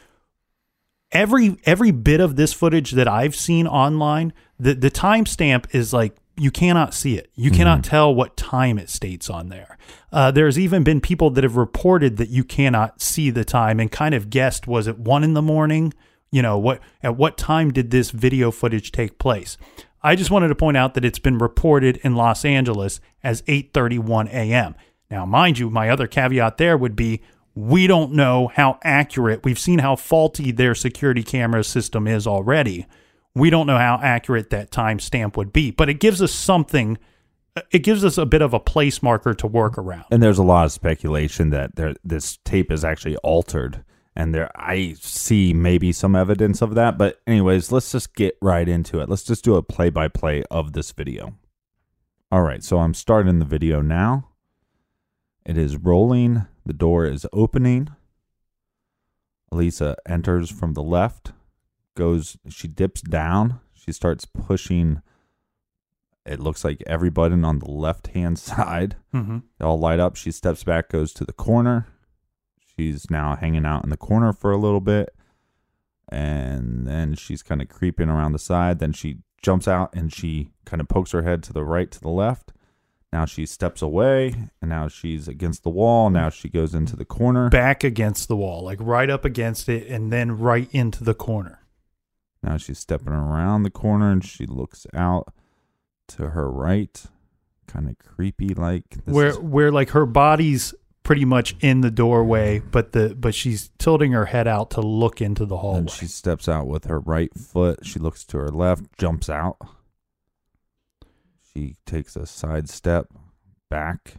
every every bit of this footage that I've seen online, the the timestamp is like you cannot see it. You cannot tell what time it states on there. Uh, there's even been people that have reported that you cannot see the time and kind of guessed was it one in the morning? You know what? At what time did this video footage take place? I just wanted to point out that it's been reported in Los Angeles as 8:31 a.m. Now, mind you, my other caveat there would be we don't know how accurate. We've seen how faulty their security camera system is already. We don't know how accurate that timestamp would be, but it gives us something. It gives us a bit of a place marker to work around. and there's a lot of speculation that there this tape is actually altered and there I see maybe some evidence of that but anyways let's just get right into it. Let's just do a play by play of this video. All right so I'm starting the video now. It is rolling. The door is opening. Elisa enters from the left goes she dips down. She starts pushing it looks like every button on the left hand side. Mm-hmm. they all light up. She steps back goes to the corner she's now hanging out in the corner for a little bit. And then she's kind of creeping around the side. Then she jumps out and she kind of pokes her head to the right to the left. Now she steps away and now she's against the wall. Now she goes into the corner. Back against the wall, like right up against it, and then right into the corner. Now she's stepping around the corner and she looks out to her right, kind of creepy like. This where is- where like her body's pretty much in the doorway, but the but she's tilting her head out to look into the hallway. and she steps out with her right foot. She looks to her left, jumps out. She takes a side step back.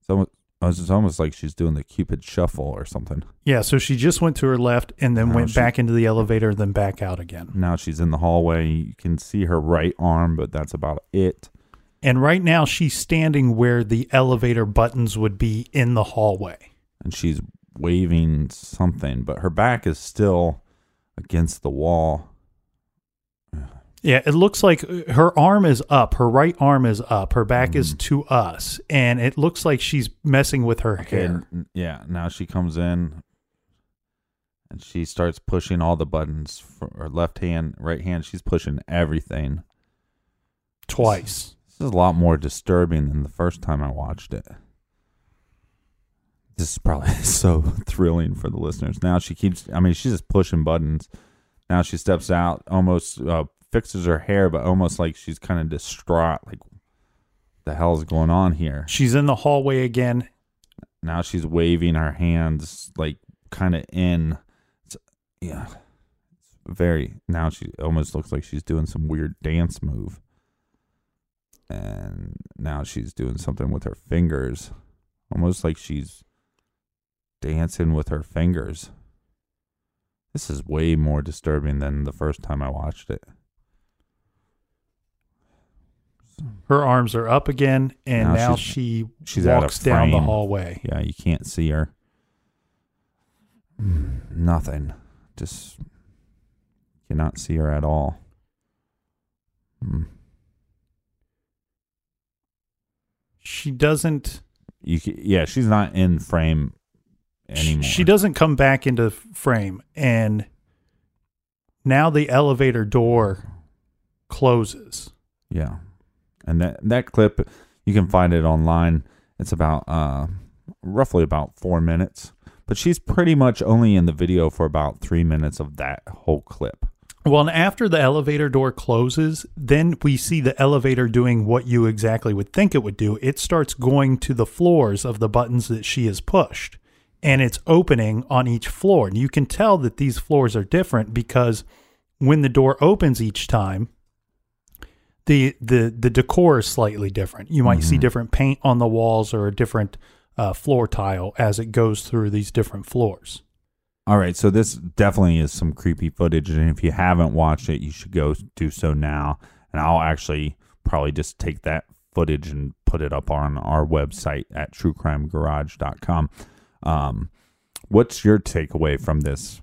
It's almost, it's almost like she's doing the Cupid shuffle or something. Yeah, so she just went to her left and then Now went she- back into the elevator, then back out again. Now she's in the hallway. You can see her right arm, but that's about it. And right now she's standing where the elevator buttons would be in the hallway. and she's waving something, but her back is still against the wall. Yeah, it looks like her arm is up. Her right arm is up. Her back is Mm-hmm. to us, and it looks like she's messing with her Okay, hair. yeah. Now she comes in, and she starts pushing all the buttons. For her left hand, right hand. She's pushing everything Twice. This is a lot more disturbing than the first time I watched it. This is probably so thrilling for the listeners. Now she keeps. I mean, she's just pushing buttons. Now she steps out, almost uh, fixes her hair, but almost like she's kind of distraught. Like, the hell's going on here? She's in the hallway again. Now she's waving her hands like kind of in. It's, yeah, it's very. Now she almost looks like she's doing some weird dance move. And now she's doing something with her fingers, almost like she's dancing with her fingers. This is way more disturbing than the first time I watched it. Her arms are up again, and Now now, she she's walks down the hallway. Yeah, you can't see her. Nothing. Just cannot see her at all. Hmm. She doesn't. You yeah, she's not in frame anymore. She doesn't come back into frame, and now the elevator door closes. Yeah. And that that clip you can find it online. It's about uh roughly about 4 minutes. But she's pretty much only in the video for about 3 minutes of that whole clip. Well, and after the elevator door closes, then we see the elevator doing what you exactly would think it would do. It starts going to the floors of the buttons that she has pushed, and it's opening on each floor. And you can tell that these floors are different because when the door opens each time, the the the decor is slightly different. You might see different paint on the walls or a different uh, floor tile as it goes through these different floors. All right, so this definitely is some creepy footage, and if you haven't watched it, you should go do so now. And I'll actually probably just take that footage and put it up on our website at truecrimegarage.com. Um, what's your takeaway from this?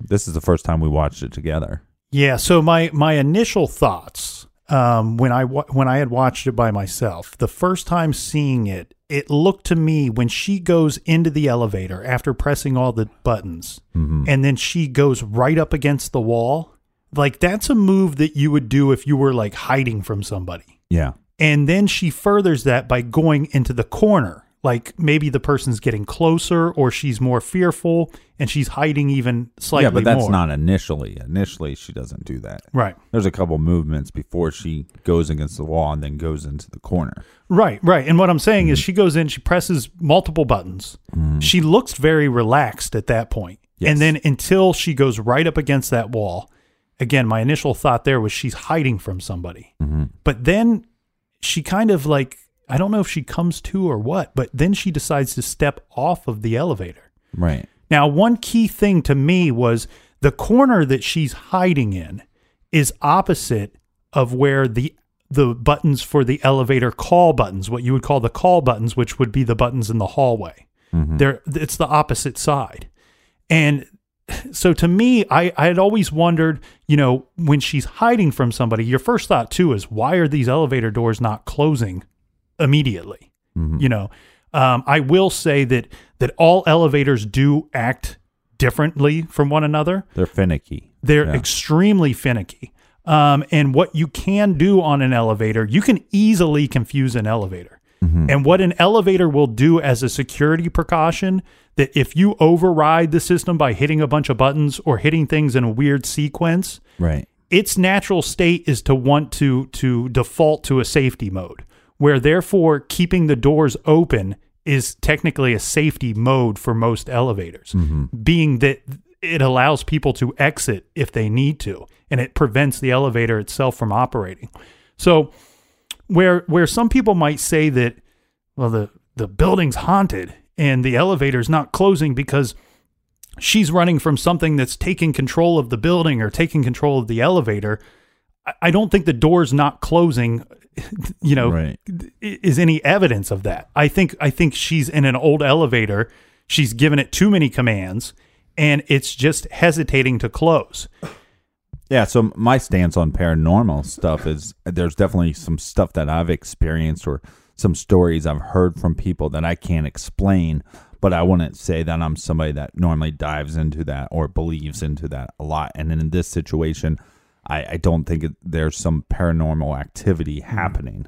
This is the first time we watched it together. Yeah. So my my initial thoughts um, when I when I had watched it by myself, the first time seeing it, it looked to me when she goes into the elevator after pressing all the buttons, and then she goes right up against the wall. Like that's a move that you would do if you were like hiding from somebody. Yeah. And then she furthers that by going into the corner. Like maybe the person's getting closer or she's more fearful and she's hiding even slightly yeah, but that's more. not initially. Initially, she doesn't do that. Right. There's a couple movements before she goes against the wall and then goes into the corner. Right, right. And what I'm saying Mm-hmm. is she goes in, she presses multiple buttons. She looks very relaxed at that point. Yes. And then until she goes right up against that wall, again, my initial thought there was she's hiding from somebody. Mm-hmm. But then she kind of like, I don't know if she comes to or what, but then she decides to step off of the elevator. Right. Now, one key thing to me was the corner that she's hiding in is opposite of where the the buttons for the elevator call buttons, what you would call the call buttons, which would be the buttons in the hallway. Mm-hmm. They're it's the opposite side. And so to me, I, I had always wondered, you know, when she's hiding from somebody, your first thought too is why are these elevator doors not closing immediately? You know, um, I will say that that all elevators do act differently from one another. They're finicky. They're Yeah. extremely finicky. Um, and what you can do on an elevator, you can easily confuse an elevator. And what an elevator will do as a security precaution, that if you override the system by hitting a bunch of buttons or hitting things in a weird sequence, Right. its natural state is to want to to default to a safety mode where therefore keeping the doors open is technically a safety mode for most elevators mm-hmm. being that it allows people to exit if they need to and it prevents the elevator itself from operating. So where where some people might say that well the the building's haunted and the elevator's not closing because she's running from something that's taking control of the building or taking control of the elevator I- i don't think the door's not closing you know Right. is any evidence of that i think i think she's in an old elevator she's given it too many commands and it's just hesitating to close Yeah, so my stance on paranormal stuff is there's definitely some stuff that I've experienced or some stories I've heard from people that I can't explain, but I wouldn't say that I'm somebody that normally dives into that or believes into that a lot. And in this situation, I, I don't think it, there's some paranormal activity Hmm. happening.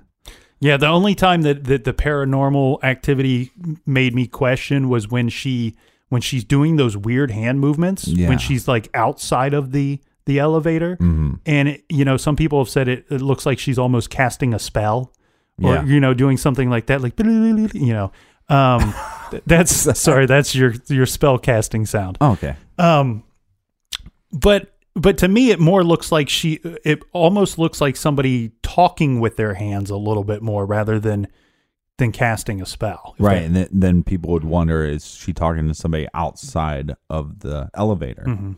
Yeah, the only time that, that the paranormal activity made me question was when she when she's doing those weird hand movements Yeah. when she's like outside of the the elevator Mhm. and it, you know some people have said it, it looks like she's almost casting a spell or Yeah. you know doing something like that like you know um th- that's sorry that's your your spell casting sound Oh, okay. um but but to me it more looks like she it almost looks like somebody talking with their hands a little bit more rather than than casting a spell Right. that- And then, then people would wonder is she talking to somebody outside of the elevator? Mhm.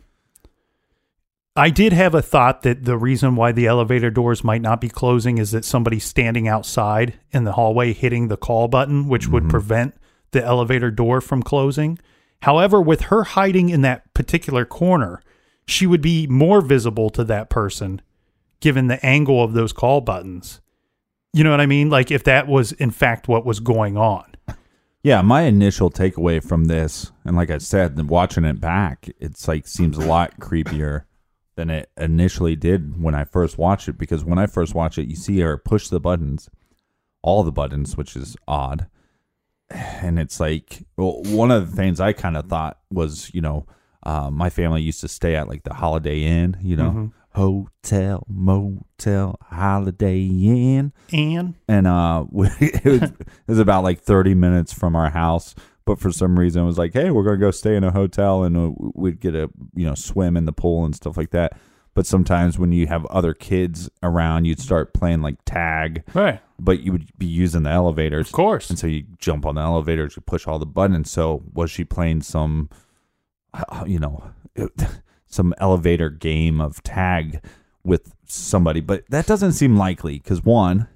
I did have a thought that the reason why the elevator doors might not be closing is that somebody's standing outside in the hallway hitting the call button, which would prevent the elevator door from closing. However, with her hiding in that particular corner, she would be more visible to that person given the angle of those call buttons. You know what I mean? Like if that was in fact what was going on. Yeah, my initial takeaway from this, and like I said, watching it back, it's like seems a lot creepier than it initially did when I first watched it. Because when I first watched it, you see her push the buttons, all the buttons, which is odd. And it's like, well, one of the things I kind of thought was, you know, uh, my family used to stay at like the Holiday Inn, you know, Mhm. hotel, motel, Holiday Inn. And and uh it was, it was about like 30 minutes from our house. But for some reason it was like hey we're gonna go stay in a hotel and uh, we'd get a you know swim in the pool and stuff like that. But sometimes when you have other kids around you'd start playing like tag. Right. but you would be using the elevators. Of course. And so you jump on the elevators you push all the buttons. So was she playing some you know some elevator game of tag with somebody but that doesn't seem likely because one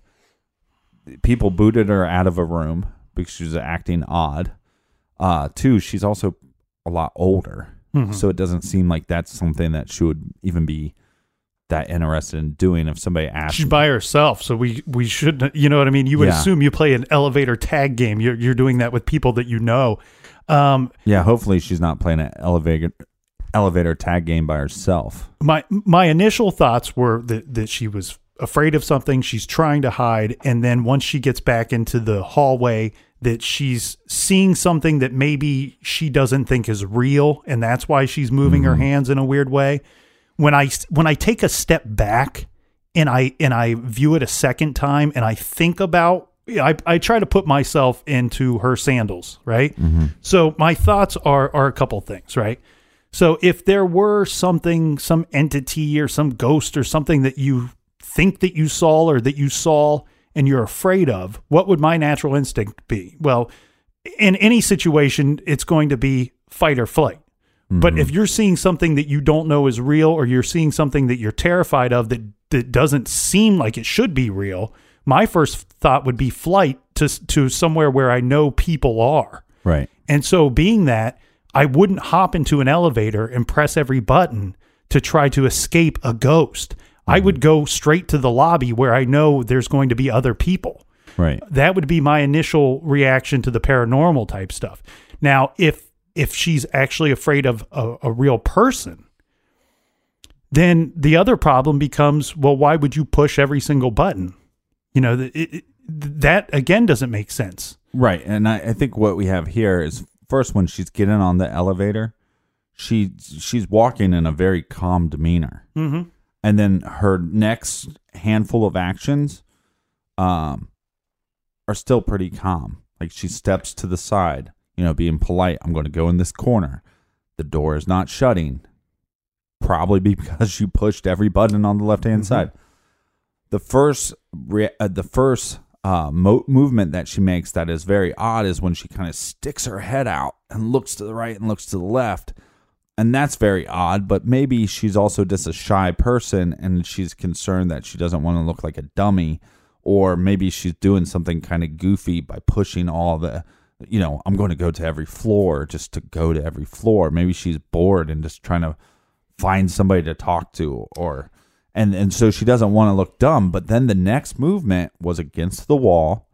people booted her out of a room because she was acting odd uh two she's also a lot older Mhm. so it doesn't seem like that's something that she would even be that interested in doing if somebody asked She's by herself, so we we shouldn't. You know what I mean? You would Yeah. assume you play an elevator tag game. You're you're doing that with people that you know. Um, yeah hopefully she's not playing an elevator elevator tag game by herself my my initial thoughts were that that she was afraid of something. She's trying to hide, and then once she gets back into the hallway, that she's seeing something that maybe she doesn't think is real, and that's why she's moving her hands in a weird way. When I when I take a step back and I and I view it a second time, and I think about. I, I try to put myself into her sandals, right? Mm-hmm. So my thoughts are are a couple things, right? So if there were something, some entity or some ghost or something that you think that you saw or that you saw and you're afraid of, what would my natural instinct be? Well, in any situation, it's going to be fight or flight. But mm-hmm. if you're seeing something that you don't know is real or you're seeing something that you're terrified of that, that doesn't seem like it should be real, my first thought would be flight to to somewhere where I know people are. right And so, being that, I wouldn't hop into an elevator and press every button to try to escape a ghost. I mm-hmm. would go straight to the lobby where I know there's going to be other people. right That would be my initial reaction to the paranormal type stuff. Now, if if she's actually afraid of a, a real person, then the other problem becomes, well, why would you push every single button? You know, it, it, that again doesn't make sense. Right. And I, I think what we have here is first when she's getting on the elevator, she she's walking in a very calm demeanor. Mm-hmm. And then her next handful of actions um are still pretty calm. Like she steps to the side, you know, being polite. I'm going to go in this corner. The door is not shutting. Probably because you pushed every button on the left-hand Mhm. side. The first re- uh, the first uh, mo- movement that she makes that is very odd is when she kind of sticks her head out and looks to the right and looks to the left. And that's very odd, but maybe she's also just a shy person and she's concerned that she doesn't want to look like a dummy. Or maybe she's doing something kind of goofy by pushing all the, you know, I'm going to go to every floor just to go to every floor. Maybe she's bored and just trying to find somebody to talk to or and and so she doesn't want to look dumb but then the next movement was against the wall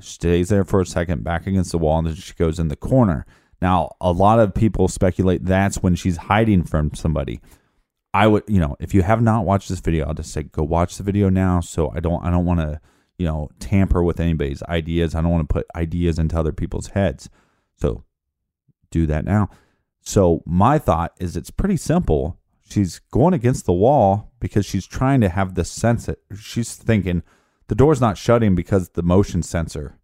she stays there for a second back against the wall and then she goes in the corner. Now a lot of people speculate that's when she's hiding from somebody. I would you know if you have not watched this video i'll just say go watch the video now so i don't i don't want to you know tamper with anybody's ideas. I don't want to put ideas into other people's heads. So do that now. So my thought is it's pretty simple. She's going against the wall because she's trying to have the sense that she's thinking the door's not shutting because the motion sensor,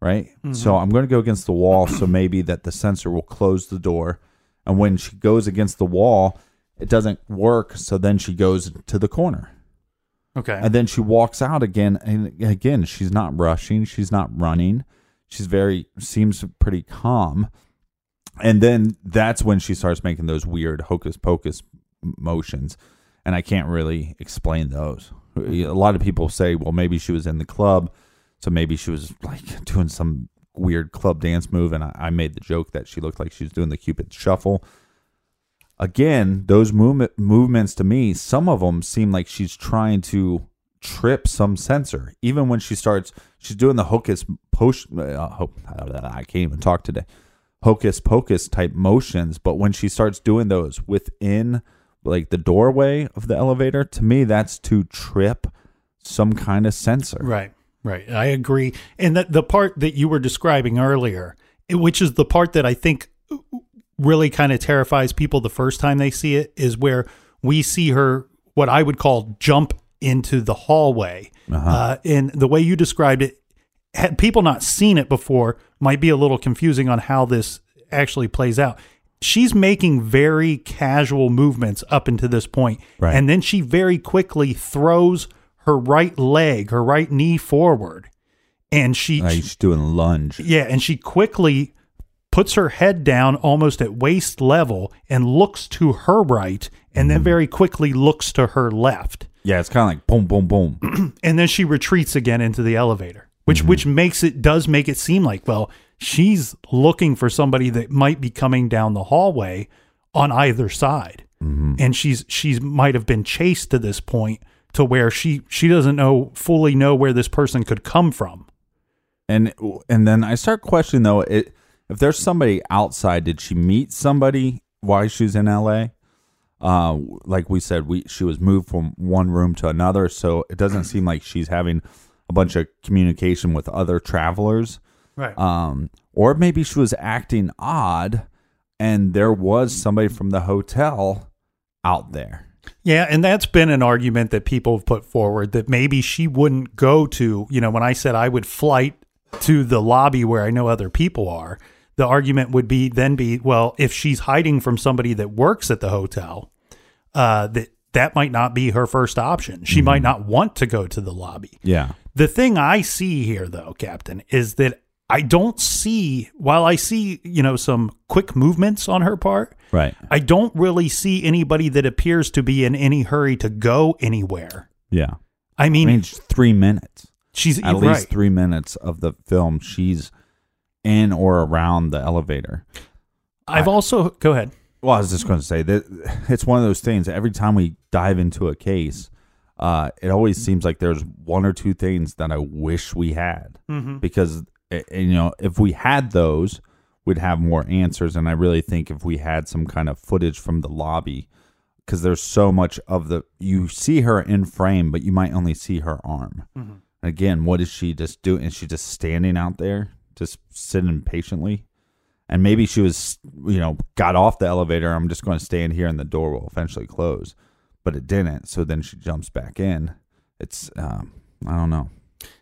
right? Mhm. So I'm going to go against the wall so maybe that the sensor will close the door. And when she goes against the wall, it doesn't work. So then she goes to the corner. Okay. And then she walks out again. And again, she's not rushing. She's not running. She's very, seems pretty calm. And then that's when she starts making those weird hocus pocus motions. And I can't really explain those. A lot of people say, well, maybe she was in the club. So maybe she was like doing some weird club dance move. And I, I made the joke that she looked like she was doing the Cupid shuffle again, those movement movements to me, some of them seem like she's trying to trip some sensor. Even when she starts, she's doing the hocus pocus. Uh, I can't even talk today. Hocus pocus type motions, but when she starts doing those within like the doorway of the elevator, to me that's to trip some kind of sensor. Right, right. I agree. And that the part that you were describing earlier, which is the part that I think really kind of terrifies people the first time they see it, is where we see her, what I would call jump into the hallway. Uh-huh. Uh, and the way you described it, had people not seen it before, might be a little confusing on how this actually plays out. She's making very casual movements up until this point, Right. and then she very quickly throws her right leg, her right knee forward, and she, ah, Like she's doing a lunge. yeah, and she quickly puts her head down almost at waist level and looks to her right, and then mm. very quickly looks to her left Yeah, it's kind of like boom, boom, boom. and then she retreats again into the elevator which mm-hmm. which makes it does make it seem like well she's looking for somebody that might be coming down the hallway on either side and she's she's might have been chased to this point to where she she doesn't know fully know where this person could come from and and then I start questioning though it if there's somebody outside, did she meet somebody while she was in LA? Uh, like we said, we she was moved from one room to another, so it doesn't seem like she's having a bunch of communication with other travelers. Right. Um, or maybe she was acting odd, and there was somebody from the hotel out there. Yeah, and that's been an argument that people have put forward that maybe she wouldn't go to, you know, when I said I would flight to the lobby where I know other people are, the argument would be then be, well, if she's hiding from somebody that works at the hotel, uh, that that might not be her first option. She might not want to go to the lobby. Yeah. The thing I see here, though, Captain, is that I don't see, while I see, you know, some quick movements on her part, Right. I don't really see anybody that appears to be in any hurry to go anywhere. Yeah. I mean, I mean, it's three minutes. She's at right. least three minutes of the film. She's in or around the elevator. I've also go ahead. Well, I was just going to say that it's one of those things. Every time we dive into a case, uh, it always seems like there's one or two things that I wish we had Mhm. because you know if we had those, we'd have more answers. And I really think if we had some kind of footage from the lobby, because there's so much of the you see her in frame, but you might only see her arm. Mhm. Again, what is she just doing? Is she just standing out there, just sitting patiently? And maybe she was, you know, got off the elevator. I'm just going to stand here and the door will eventually close. But it didn't. So then she jumps back in. It's, um, I don't know.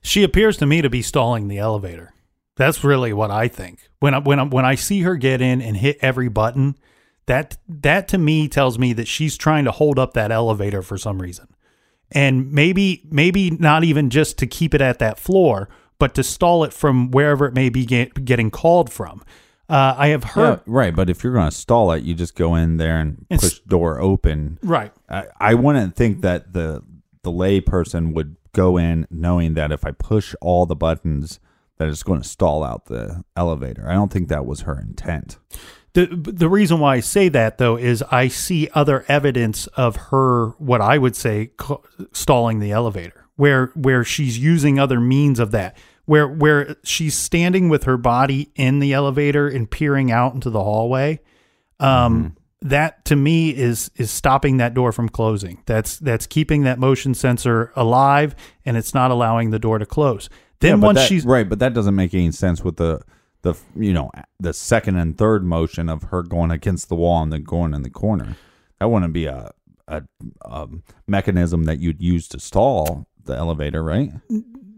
She appears to me to be stalling the elevator. That's really what I think. When I, when I, when I see her get in and hit every button, that that to me tells me that she's trying to hold up that elevator for some reason. And maybe maybe not even just to keep it at that floor, but to stall it from wherever it may be get, getting called from. Uh, I have heard Yeah, right. But if you're going to stall it, you just go in there and It's- push door open. Right. I, I wouldn't think that the the lay person would go in knowing that if I push all the buttons, that it's going to stall out the elevator. I don't think that was her intent. The the reason why I say that though is I see other evidence of her what I would say stalling the elevator where where she's using other means of that where where she's standing with her body in the elevator and peering out into the hallway um that to me is is stopping that door from closing that's that's keeping that motion sensor alive and it's not allowing the door to close then Yeah, once that- she's right, but that doesn't make any sense with the the you know the second and third motion of her going against the wall and then going in the corner. That wouldn't be a a, a mechanism that you'd use to stall the elevator, right?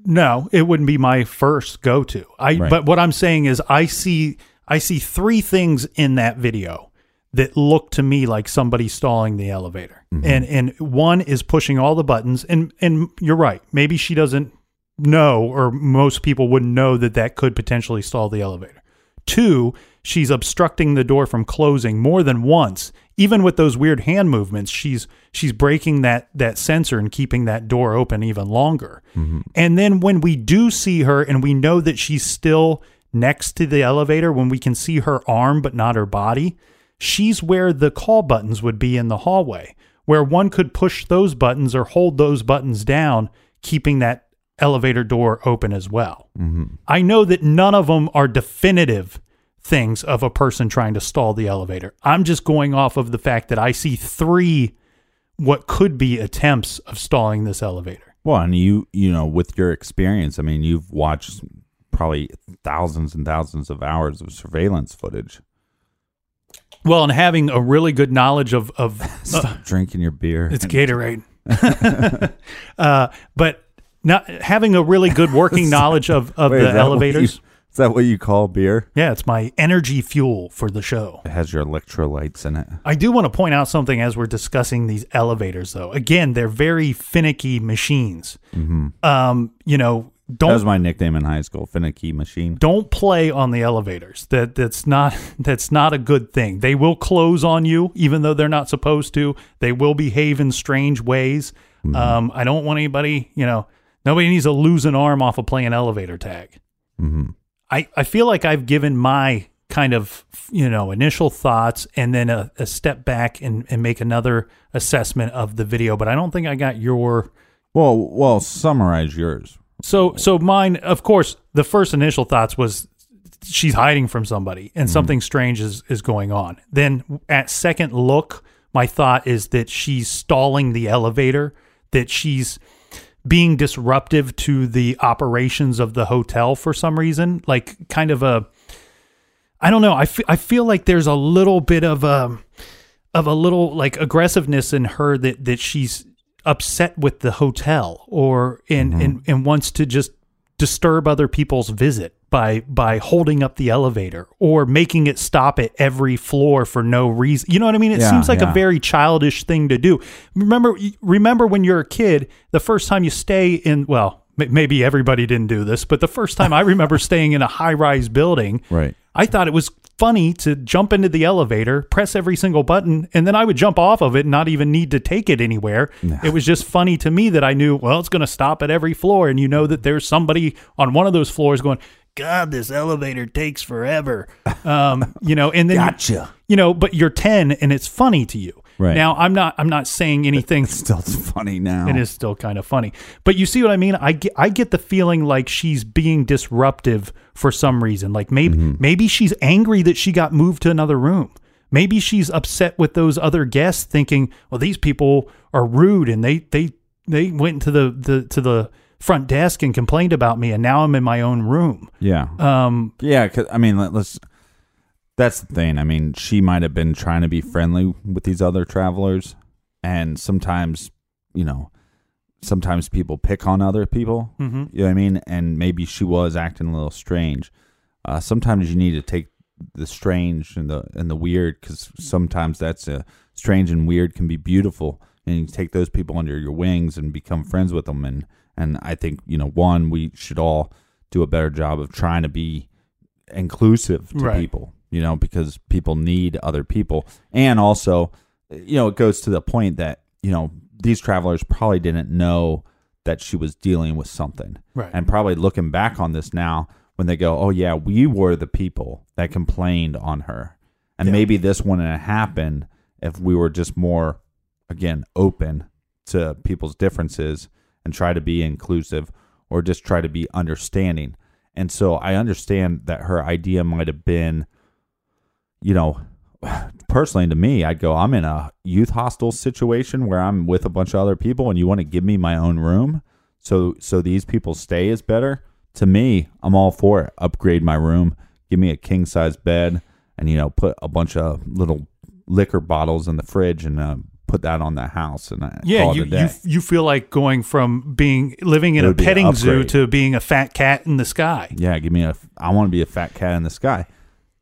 No, it wouldn't be my first go to. I Right. but what I'm saying is I see I see three things in that video that look to me like somebody stalling the elevator. Mm-hmm. And and one is pushing all the buttons and and you're right. Maybe she doesn't know or most people wouldn't know that that could potentially stall the elevator. Two, she's obstructing the door from closing more than once. Even with those weird hand movements, she's she's breaking that that sensor and keeping that door open even longer. Mm-hmm. And then when we do see her and we know that she's still next to the elevator, when we can see her arm but not her body, she's where the call buttons would be in the hallway, where one could push those buttons or hold those buttons down, keeping that elevator door open as well. I know that none of them are definitive things of a person trying to stall the elevator. I'm just going off of the fact that I see three what could be attempts of stalling this elevator. Well, and you you know with your experience, I mean, you've watched probably thousands and thousands of hours of surveillance footage. Well, and having a really good knowledge of of Stop drinking your beer. It's Gatorade. uh, but not having a really good working knowledge of, of Wait, the is that what elevators. you- is that what you call beer? Yeah, it's my energy fuel for the show. It has your electrolytes in it. I do want to point out something as we're discussing these elevators, though. Again, they're very finicky machines. Mm-hmm. Um, you know, That was don't my nickname in high school, finicky machine. don't play on the elevators. That that's not that's not a good thing. They will close on you, even though they're not supposed to. They will behave in strange ways. Mm-hmm. Um, I don't want anybody, you know, nobody needs to lose an arm off of playing elevator tag. Mm-hmm. I, I feel like I've given my kind of you know initial thoughts and then a, a step back and, and make another assessment of the video, but I don't think I got your Well, well, summarize yours. so so mine of course the first initial thoughts was she's hiding from somebody and something strange is is going on. Then at second look, my thought is that she's stalling the elevator, that she's being disruptive to the operations of the hotel for some reason, like kind of a I don't know. I fe- I feel like there's a little bit of a of a little like aggressiveness in her that that she's upset with the hotel or and mm-hmm. and, and wants to just disturb other people's visit by by holding up the elevator or making it stop at every floor for no reason. You know what I mean? It Yeah, seems like yeah. a very childish thing to do. Remember remember when you're a kid, the first time you stay in well, maybe everybody didn't do this, but the first time I remember staying in a high-rise building, Right. I thought it was funny to jump into the elevator, press every single button, and then I would jump off of it and not even need to take it anywhere. It was just funny to me that I knew, well, it's going to stop at every floor. And you know that there's somebody on one of those floors going, God, this elevator takes forever. Um, you know, and then, Gotcha. you know, but you're 10 and it's funny to you. Right. Now, I'm not, I'm not saying anything. It's Still, funny now. It is still kind of funny. But you see what I mean? I get I get the feeling like she's being disruptive for some reason. Like maybe Mm-hmm. maybe she's angry that she got moved to another room. Maybe she's upset with those other guests thinking, well, these people are rude and they they they went to the, the to the front desk and complained about me and now I'm in my own room. Yeah. Um Yeah, 'cause- I mean, let, let's. That's the thing. I mean, she might have been trying to be friendly with these other travelers, and sometimes, you know, sometimes people pick on other people. Mhm. You know what I mean? And maybe she was acting a little strange. Uh, sometimes you need to take the strange and the and the weird because sometimes that's a strange and weird can be beautiful, and you take those people under your wings and become friends with them. And and I think you know, one, we should all do a better job of trying to be inclusive to Right. people. You know, because people need other people, and also, you know, it goes to the point that you know these travelers probably didn't know that she was dealing with something, Right. And probably looking back on this now, when they go, "Oh yeah, we were the people that complained on her," and maybe this wouldn't have happened if we were just more, again, open to people's differences and try to be inclusive or just try to be understanding. And so I understand that her idea might have been, you know, personally to me, I'd go, I'm in a youth hostel situation where I'm with a bunch of other people and you want to give me my own room so so these people stay is better. To me, I'm all for it. Upgrade my room, give me a king size bed, and you know, put a bunch of little liquor bottles in the fridge and uh, put that on the house and I Yeah, you, you you feel like going from being living in It a would be an petting zoo to being a fat cat in the sky. Yeah, give me a. I want to be a fat cat in the sky,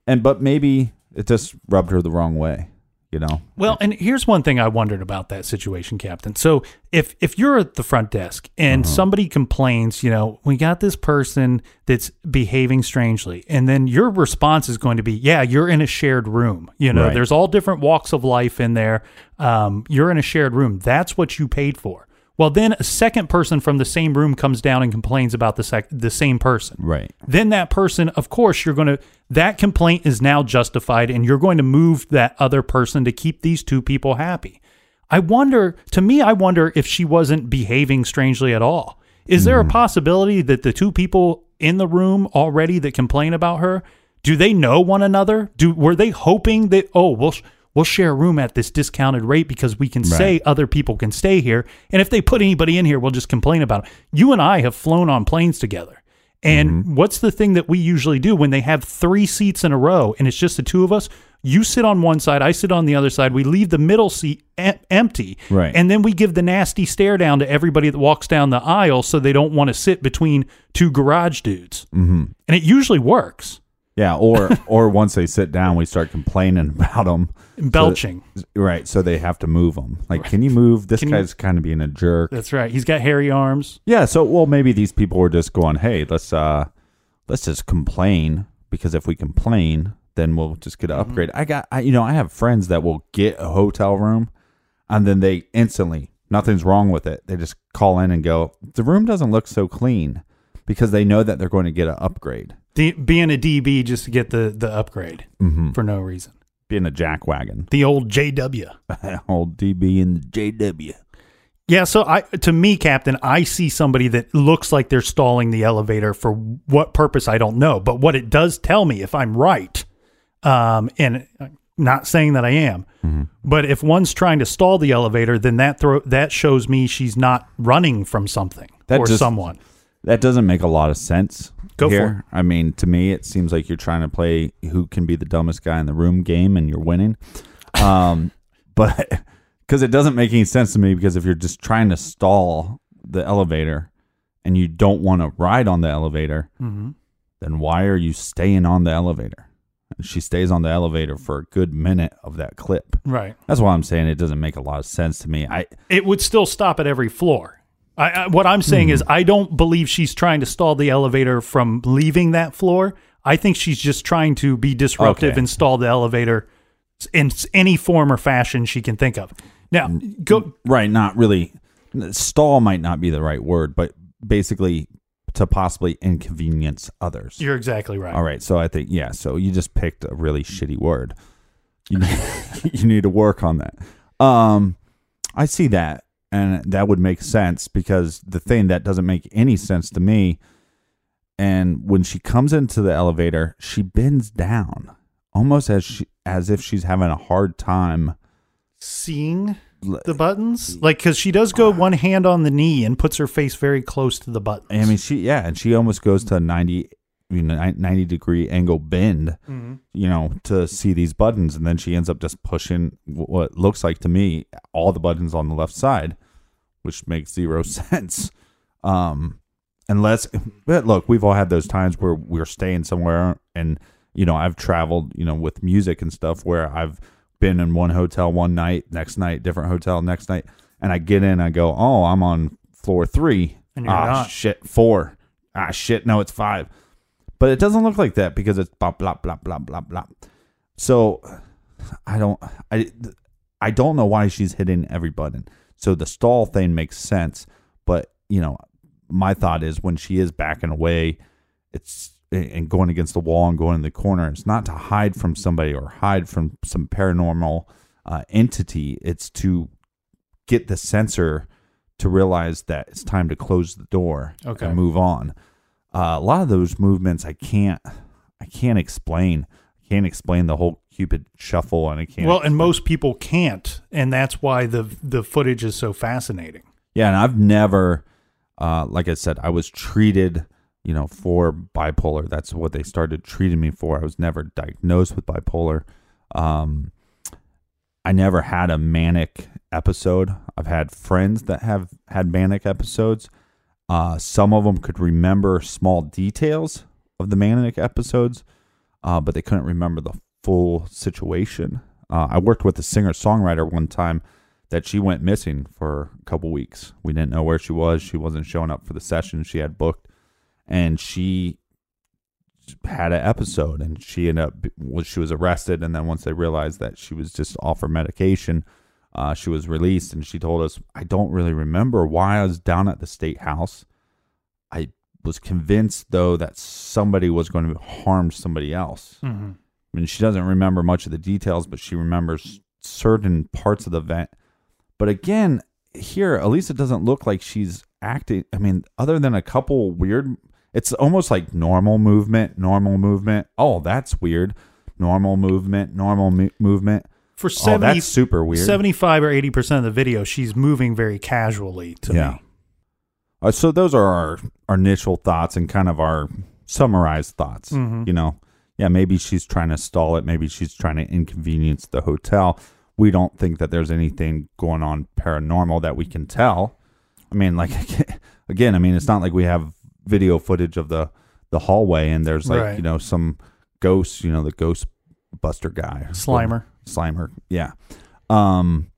and but maybe it just rubbed her the wrong way. You know. Well, and here's one thing I wondered about that situation, Captain. So if if you're at the front desk and Uh-huh. somebody complains, you know, we got this person that's behaving strangely, and then your response is going to be, yeah, you're in a shared room. You know, Right. there's all different walks of life in there. Um, you're in a shared room. That's what you paid for. Well, then a second person from the same room comes down and complains about the sec- the same person. Right. Then that person, of course, you're going to that complaint is now justified, and you're going to move that other person to keep these two people happy. I wonder. To me, I wonder if she wasn't behaving strangely at all. Is there a hmm. possibility that the two people in the room already that complain about her do they know one another? Do were they hoping that oh we'll sh- we'll share a room at this discounted rate because we can say other people can stay here, and if they put anybody in here, we'll just complain about it. You and I have flown on planes together. And what's the thing that we usually do when they have three seats in a row and it's just the two of us? You sit on one side, I sit on the other side. We leave the middle seat em- empty. Right. And then we give the nasty stare down to everybody that walks down the aisle so they don't want to sit between two garage dudes. Mm-hmm. And it usually works. Yeah, or or once they sit down, we start complaining about them, Belching. right? So they have to move them. Like, can you move? This Can you- guy's kind of being a jerk. That's right. He's got hairy arms. Yeah. So well, maybe these people were just going, "Hey, let's uh, let's just complain because if we complain, then we'll just get an Mm-hmm. upgrade." I got, I, you know, I have friends that will get a hotel room, and then they instantly nothing's wrong with it. They just call in and go, "The room doesn't look so clean," because they know that they're going to get an upgrade. D- being a DB just to get the, the upgrade Mhm. for no reason. Being a jack wagon, The old JW. old DB and the JW. Yeah, so I to me, Captain, I see somebody that looks like they're stalling the elevator for what purpose I don't know. But what it does tell me, if I'm right, um, and not saying that I am, Mm-hmm. but if one's trying to stall the elevator, then that throw that shows me she's not running from something That or just- someone. That doesn't make a lot of sense. Go for here. I mean, to me, it seems like you're trying to play who can be the dumbest guy in the room game, and you're winning. Um, but because it doesn't make any sense to me, because if you're just trying to stall the elevator and you don't want to ride on the elevator, Mhm. then why are you staying on the elevator? And she stays on the elevator for a good minute of that clip. Right. That's why I'm saying it doesn't make a lot of sense to me. I It would still stop at every floor. I, I, what I'm saying Hmm. is, I don't believe she's trying to stall the elevator from leaving that floor. I think she's just trying to be disruptive Okay. and stall the elevator in any form or fashion she can think of. Now, go. right not really stall might not be the right word but basically to possibly inconvenience others You're exactly right. all right so i think yeah so you just picked a really shitty word you need, you need to work on that um i see that and that would make sense because the thing that doesn't make any sense to me and when she comes into the elevator she bends down almost as she as if she's having a hard time Seeing the buttons, like because she does go one hand on the knee and puts her face very close to the button. I mean, she yeah, and she almost goes to a 90, you know, 90 degree angle bend, Mhm. you know, to see these buttons, and then she ends up just pushing what looks like to me all the buttons on the left side, which makes zero sense. Um, unless, but look, we've all had those times where we're staying somewhere, and you know, I've traveled, you know, with music and stuff where I've been in one hotel one night, next night different hotel, next night, and I get in, I go, oh, I'm on floor three. And you're ah, not. shit, four. Ah, shit, no, it's five. But it doesn't look like that because it's blah blah blah blah blah blah. So I don't I I don't know why she's hitting every button. So the stall thing makes sense, but you know, my thought is when she is backing away, it's and going against the wall and going in the corner. It's not to hide from somebody or hide from some paranormal uh, entity. It's to get the sensor to realize that it's time to close the door Okay. and move on. Uh, a lot of those movements I can't I can't explain. I can't explain the whole Cupid shuffle, and I can't. Well, and most people can't, and that's why the the footage is so fascinating. Yeah, and I've never, uh, like I said, I was treated, you know, for bipolar. That's what they started treating me for. I was never diagnosed with bipolar. Um, I never had a manic episode. I've had friends that have had manic episodes. Uh, some of them could remember small details of the manic episodes, uh, but they couldn't remember the full situation. Uh, I worked with a singer songwriter one time that she went missing for a couple weeks. We didn't know where she was. She wasn't showing up for the session she had booked, and she had an episode. And she ended up was she was arrested, and then once they realized that she was just off her medication, uh, she was released. And she told us, "I don't really remember why I was down at the state house. I was convinced though that somebody was going to harm somebody else." Mhm. I mean, she doesn't remember much of the details, but she remembers certain parts of the event. But again, here, Elisa doesn't look like she's acting. I mean, other than a couple weird, it's almost like normal movement, normal movement. Oh, that's weird. Normal movement, normal mo- movement. For oh, 70, that's super weird. 75 or 80% of the video, she's moving very casually to yeah. me. Uh, so those are our, our initial thoughts and kind of our summarized thoughts. Mhm. You know, yeah, maybe she's trying to stall it. Maybe she's trying to inconvenience the hotel. We don't think that there's anything going on paranormal that we can tell. I mean, like again, I mean, it's not like we have video footage of the the hallway and there's like Right. you know some ghost, you know, the ghost buster guy, Slimer. Slimer. Yeah. Um,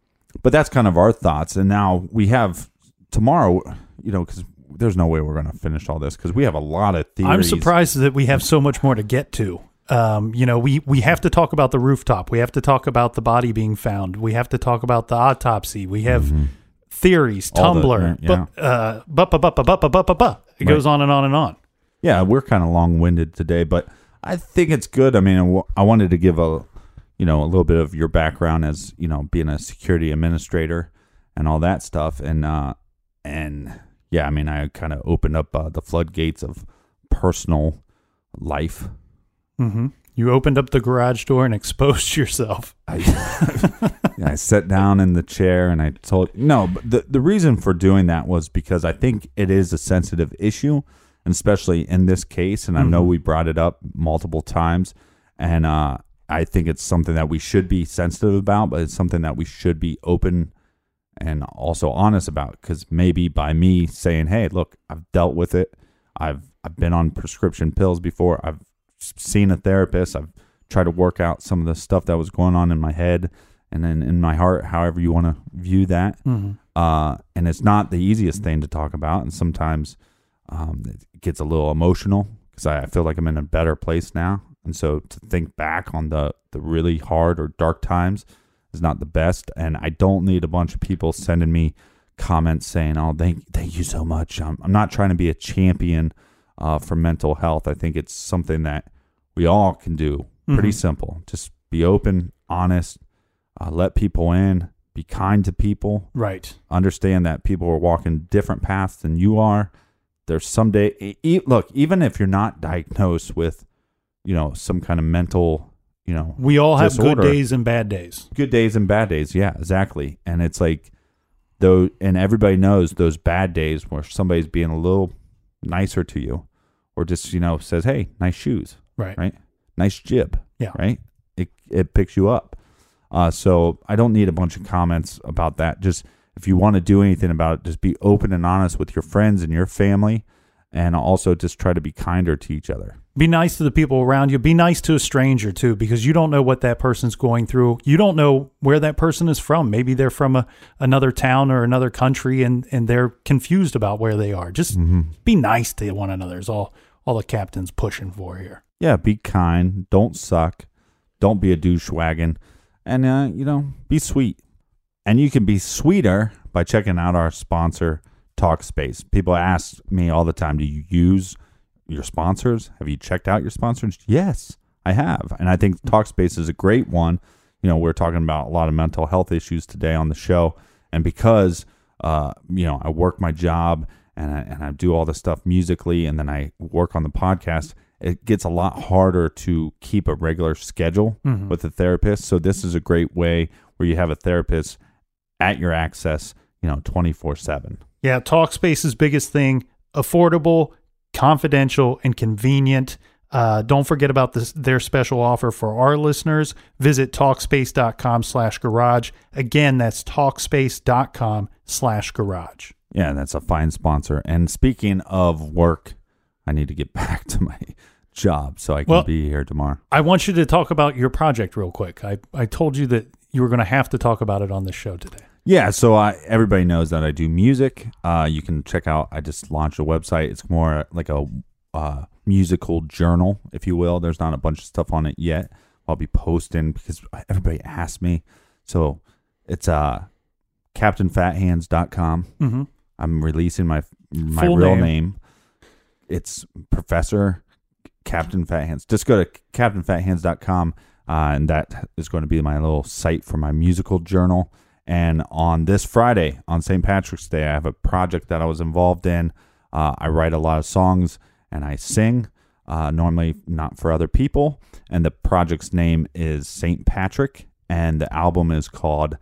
but that's kind of our thoughts. And now we have tomorrow, you know, because there's no way we're going to finish all this because we have a lot of theories. I'm surprised that we have so much more to get to. Um, you know, we we have to talk about the rooftop. We have to talk about the body being found. We have to talk about the autopsy. We have mm-hmm. theories, all Tumblr, but but uh, but but but but but it goes on and on and on. Yeah, we're kind of long winded today, but I think it's good. I mean, I wanted to give a you know, a little bit of your background as you know being a security administrator and all that stuff, and uh, and yeah, I mean, I kind of opened up uh, the floodgates of personal life. mm-hmm. You opened up the garage door and exposed yourself. Yeah, I sat down in the chair and I told no, but the the reason for doing that was because I think it is a sensitive issue, and especially in this case. And I know Mhm. we brought it up multiple times, and uh, I think it's something that we should be sensitive about, but it's something that we should be open and also honest about. Because maybe by me saying, "Hey, look, I've dealt with it. I've I've been on prescription pills before. I've seen a therapist. I've tried to work out some of the stuff that was going on in my head." and then in my heart, however you want to view that. Mhm. Uh, and it's not the easiest thing to talk about, and sometimes um, it gets a little emotional because I, I feel like I'm in a better place now, and so to think back on the the really hard or dark times is not the best, and I don't need a bunch of people sending me comments saying, "Oh, thank thank you so much." I'm, I'm not trying to be a champion uh, for mental health. I think it's something that we all can do. Pretty Mhm. simple. Just be open, honest, uh, let people in, be kind to people. Right. Understand that people are walking different paths than you are. There's some day, e- e- look, even if you're not diagnosed with, you know, some kind of mental, you know, We all have disorder, good days and bad days. good days and bad days. Yeah, exactly. And it's like, though, and everybody knows those bad days where somebody's being a little nicer to you, or just you know says, "Hey, nice shoes," Right. Right. Nice jib. Yeah. Right. It it picks you up. Uh, so I don't need a bunch of comments about that. Just if you want to do anything about it, just be open and honest with your friends and your family, and also just try to be kinder to each other. Be nice to the people around you. Be nice to a stranger too, because you don't know what that person's going through. You don't know where that person is from. Maybe they're from a, another town or another country, and and they're confused about where they are. Just Mhm. be nice to one another. Is all all the captain's pushing for here. Yeah, be kind. Don't suck. Don't be a douche wagon. And, uh, you know, be sweet. And you can be sweeter by checking out our sponsor, Talkspace. People ask me all the time, do you use your sponsors? Have you checked out your sponsors? Yes, I have. And I think Talkspace is a great one. You know, we're talking about a lot of mental health issues today on the show. And because, uh, you know, I work my job and I, and I do all this stuff musically and then I work on the podcast, it gets a lot harder to keep a regular schedule Mhm. with a therapist. So this is a great way where you have a therapist at your access, you know, 24 7. Yeah, Talkspace's biggest thing affordable, confidential, and convenient. Uh, don't forget about this, their special offer for our listeners. Visit Talkspace.com slash garage. Again, that's Talkspace.com slash garage. Yeah, that's a fine sponsor. And speaking of work, I need to get back to my job so I can Well- be here tomorrow. I want you to talk about your project real quick. I, I told you that you were going to have to talk about it on the show today. Yeah, so I, everybody knows that I do music. Uh, you can check out. I just launched a website. It's more like a uh, musical journal, if you will. There's not a bunch of stuff on it yet. I'll be posting because everybody asked me. So it's uh, CaptainFatHands.com. Mhm. I'm releasing my my Full real name. name. It's Professor Captain Fat Hands. Just go to CaptainFatHands.com, uh, and that is going to be my little site for my musical journal. And on this Friday, on St. Patrick's Day, I have a project that I was involved in. Uh, I write a lot of songs and I sing, uh, normally not for other people. And the project's name is St. Patrick, and the album is called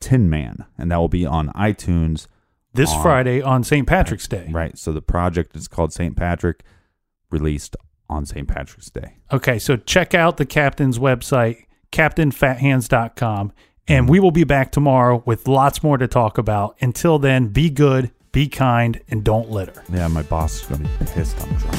Tin Man, and that will be on iTunes This on- Friday on St. Patrick's Day. Right. So the project is called St. Patrick, released on St. Patrick's Day. Okay, so check out the captain's website, captainfathands.com, and we will be back tomorrow with lots more to talk about. Until then, be good, be kind, and don't litter. Yeah, my boss is going to be pissed I'm drunk.